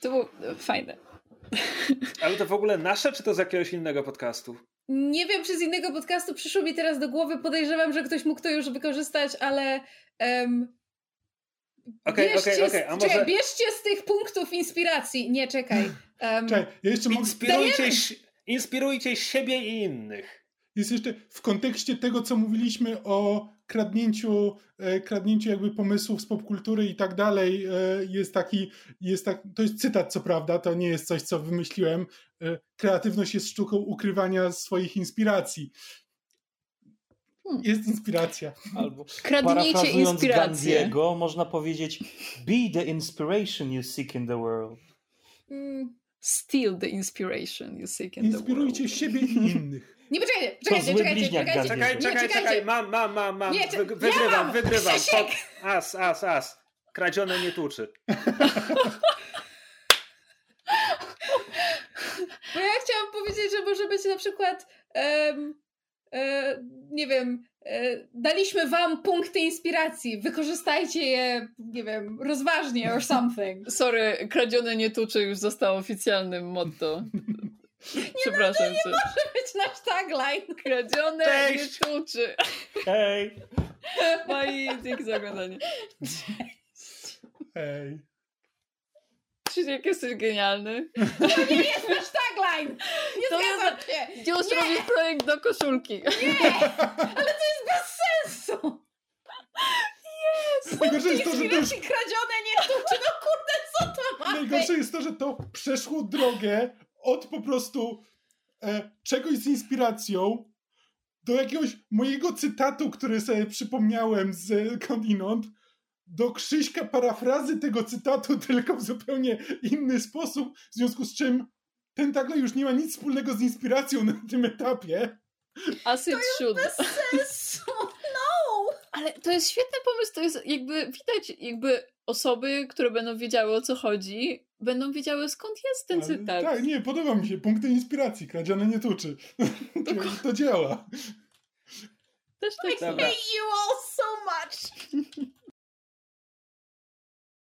To było fajne. Ale to w ogóle nasze, czy to z jakiegoś innego podcastu? Nie wiem, czy z innego podcastu przyszło mi teraz do głowy. Podejrzewam, że ktoś mógł to już wykorzystać, ale um, Okej, okej, okej. A może... bierzcie z tych punktów inspiracji. Nie, czekaj. Um, czekaj, ja jeszcze inspirujcie, inspirujcie siebie i innych. Jest jeszcze w kontekście tego, co mówiliśmy o kradnięciu, e, kradnięciu jakby pomysłów z popkultury i tak dalej, e, jest taki, jest tak, to jest cytat co prawda, to nie jest coś, co wymyśliłem. E, kreatywność jest sztuką ukrywania swoich inspiracji. Hmm. Jest inspiracja. Albo Kradnijcie inspirację. Gandiego, można powiedzieć be the inspiration you seek in the world. Mm. Steal the inspiration you seek in Inspirujcie the world. siebie i innych. Nie, poczekajcie, czekajcie, czekajcie, czekajcie. Czekaj, czekaj, czekaj, mam, mam, mam, mam. Nie, Wy, wygrywam, ja mam. wygrywam. Pop, as, as, as. Kradzione nie tuczy. Bo ja chciałam powiedzieć, że może być na przykład um, nie wiem, e, daliśmy wam punkty inspiracji, wykorzystajcie je, nie wiem, rozważnie or something. Sorry, kradzione nie tuczy już zostało oficjalnym motto. Przepraszam nie, no, nie może być nasz tagline. Kradzione Cześć. nie tuczy. Hej. Moi, dzięki za oglądanie. Cześć. Hej. Krzysiek, jesteś genialny. To nie jest nasz tagline! Nie to zgadzam się! Już nie. robisz projekt do koszulki. Nie! Ale to jest bez sensu! Jest! Najgorsze jest to, że to już... kradzione nie tuczy, no kurde, co to ma Najgorsze jest to, że to przeszło drogę od po prostu e, czegoś z inspiracją do jakiegoś mojego cytatu, który sobie przypomniałem z Kondinont, do Krzyśka parafrazy tego cytatu, tylko w zupełnie inny sposób, w związku z czym ten tagline już nie ma nic wspólnego z inspiracją na tym etapie. As it to should. Jest bez sensu. No! Ale to jest świetny pomysł, to jest jakby widać jakby osoby, które będą wiedziały o co chodzi, będą wiedziały skąd jest ten cytat. Tak, nie, podoba mi się. Punkty inspiracji. Kradzione nie tuczy. to działa. Też tak I hate you all so much.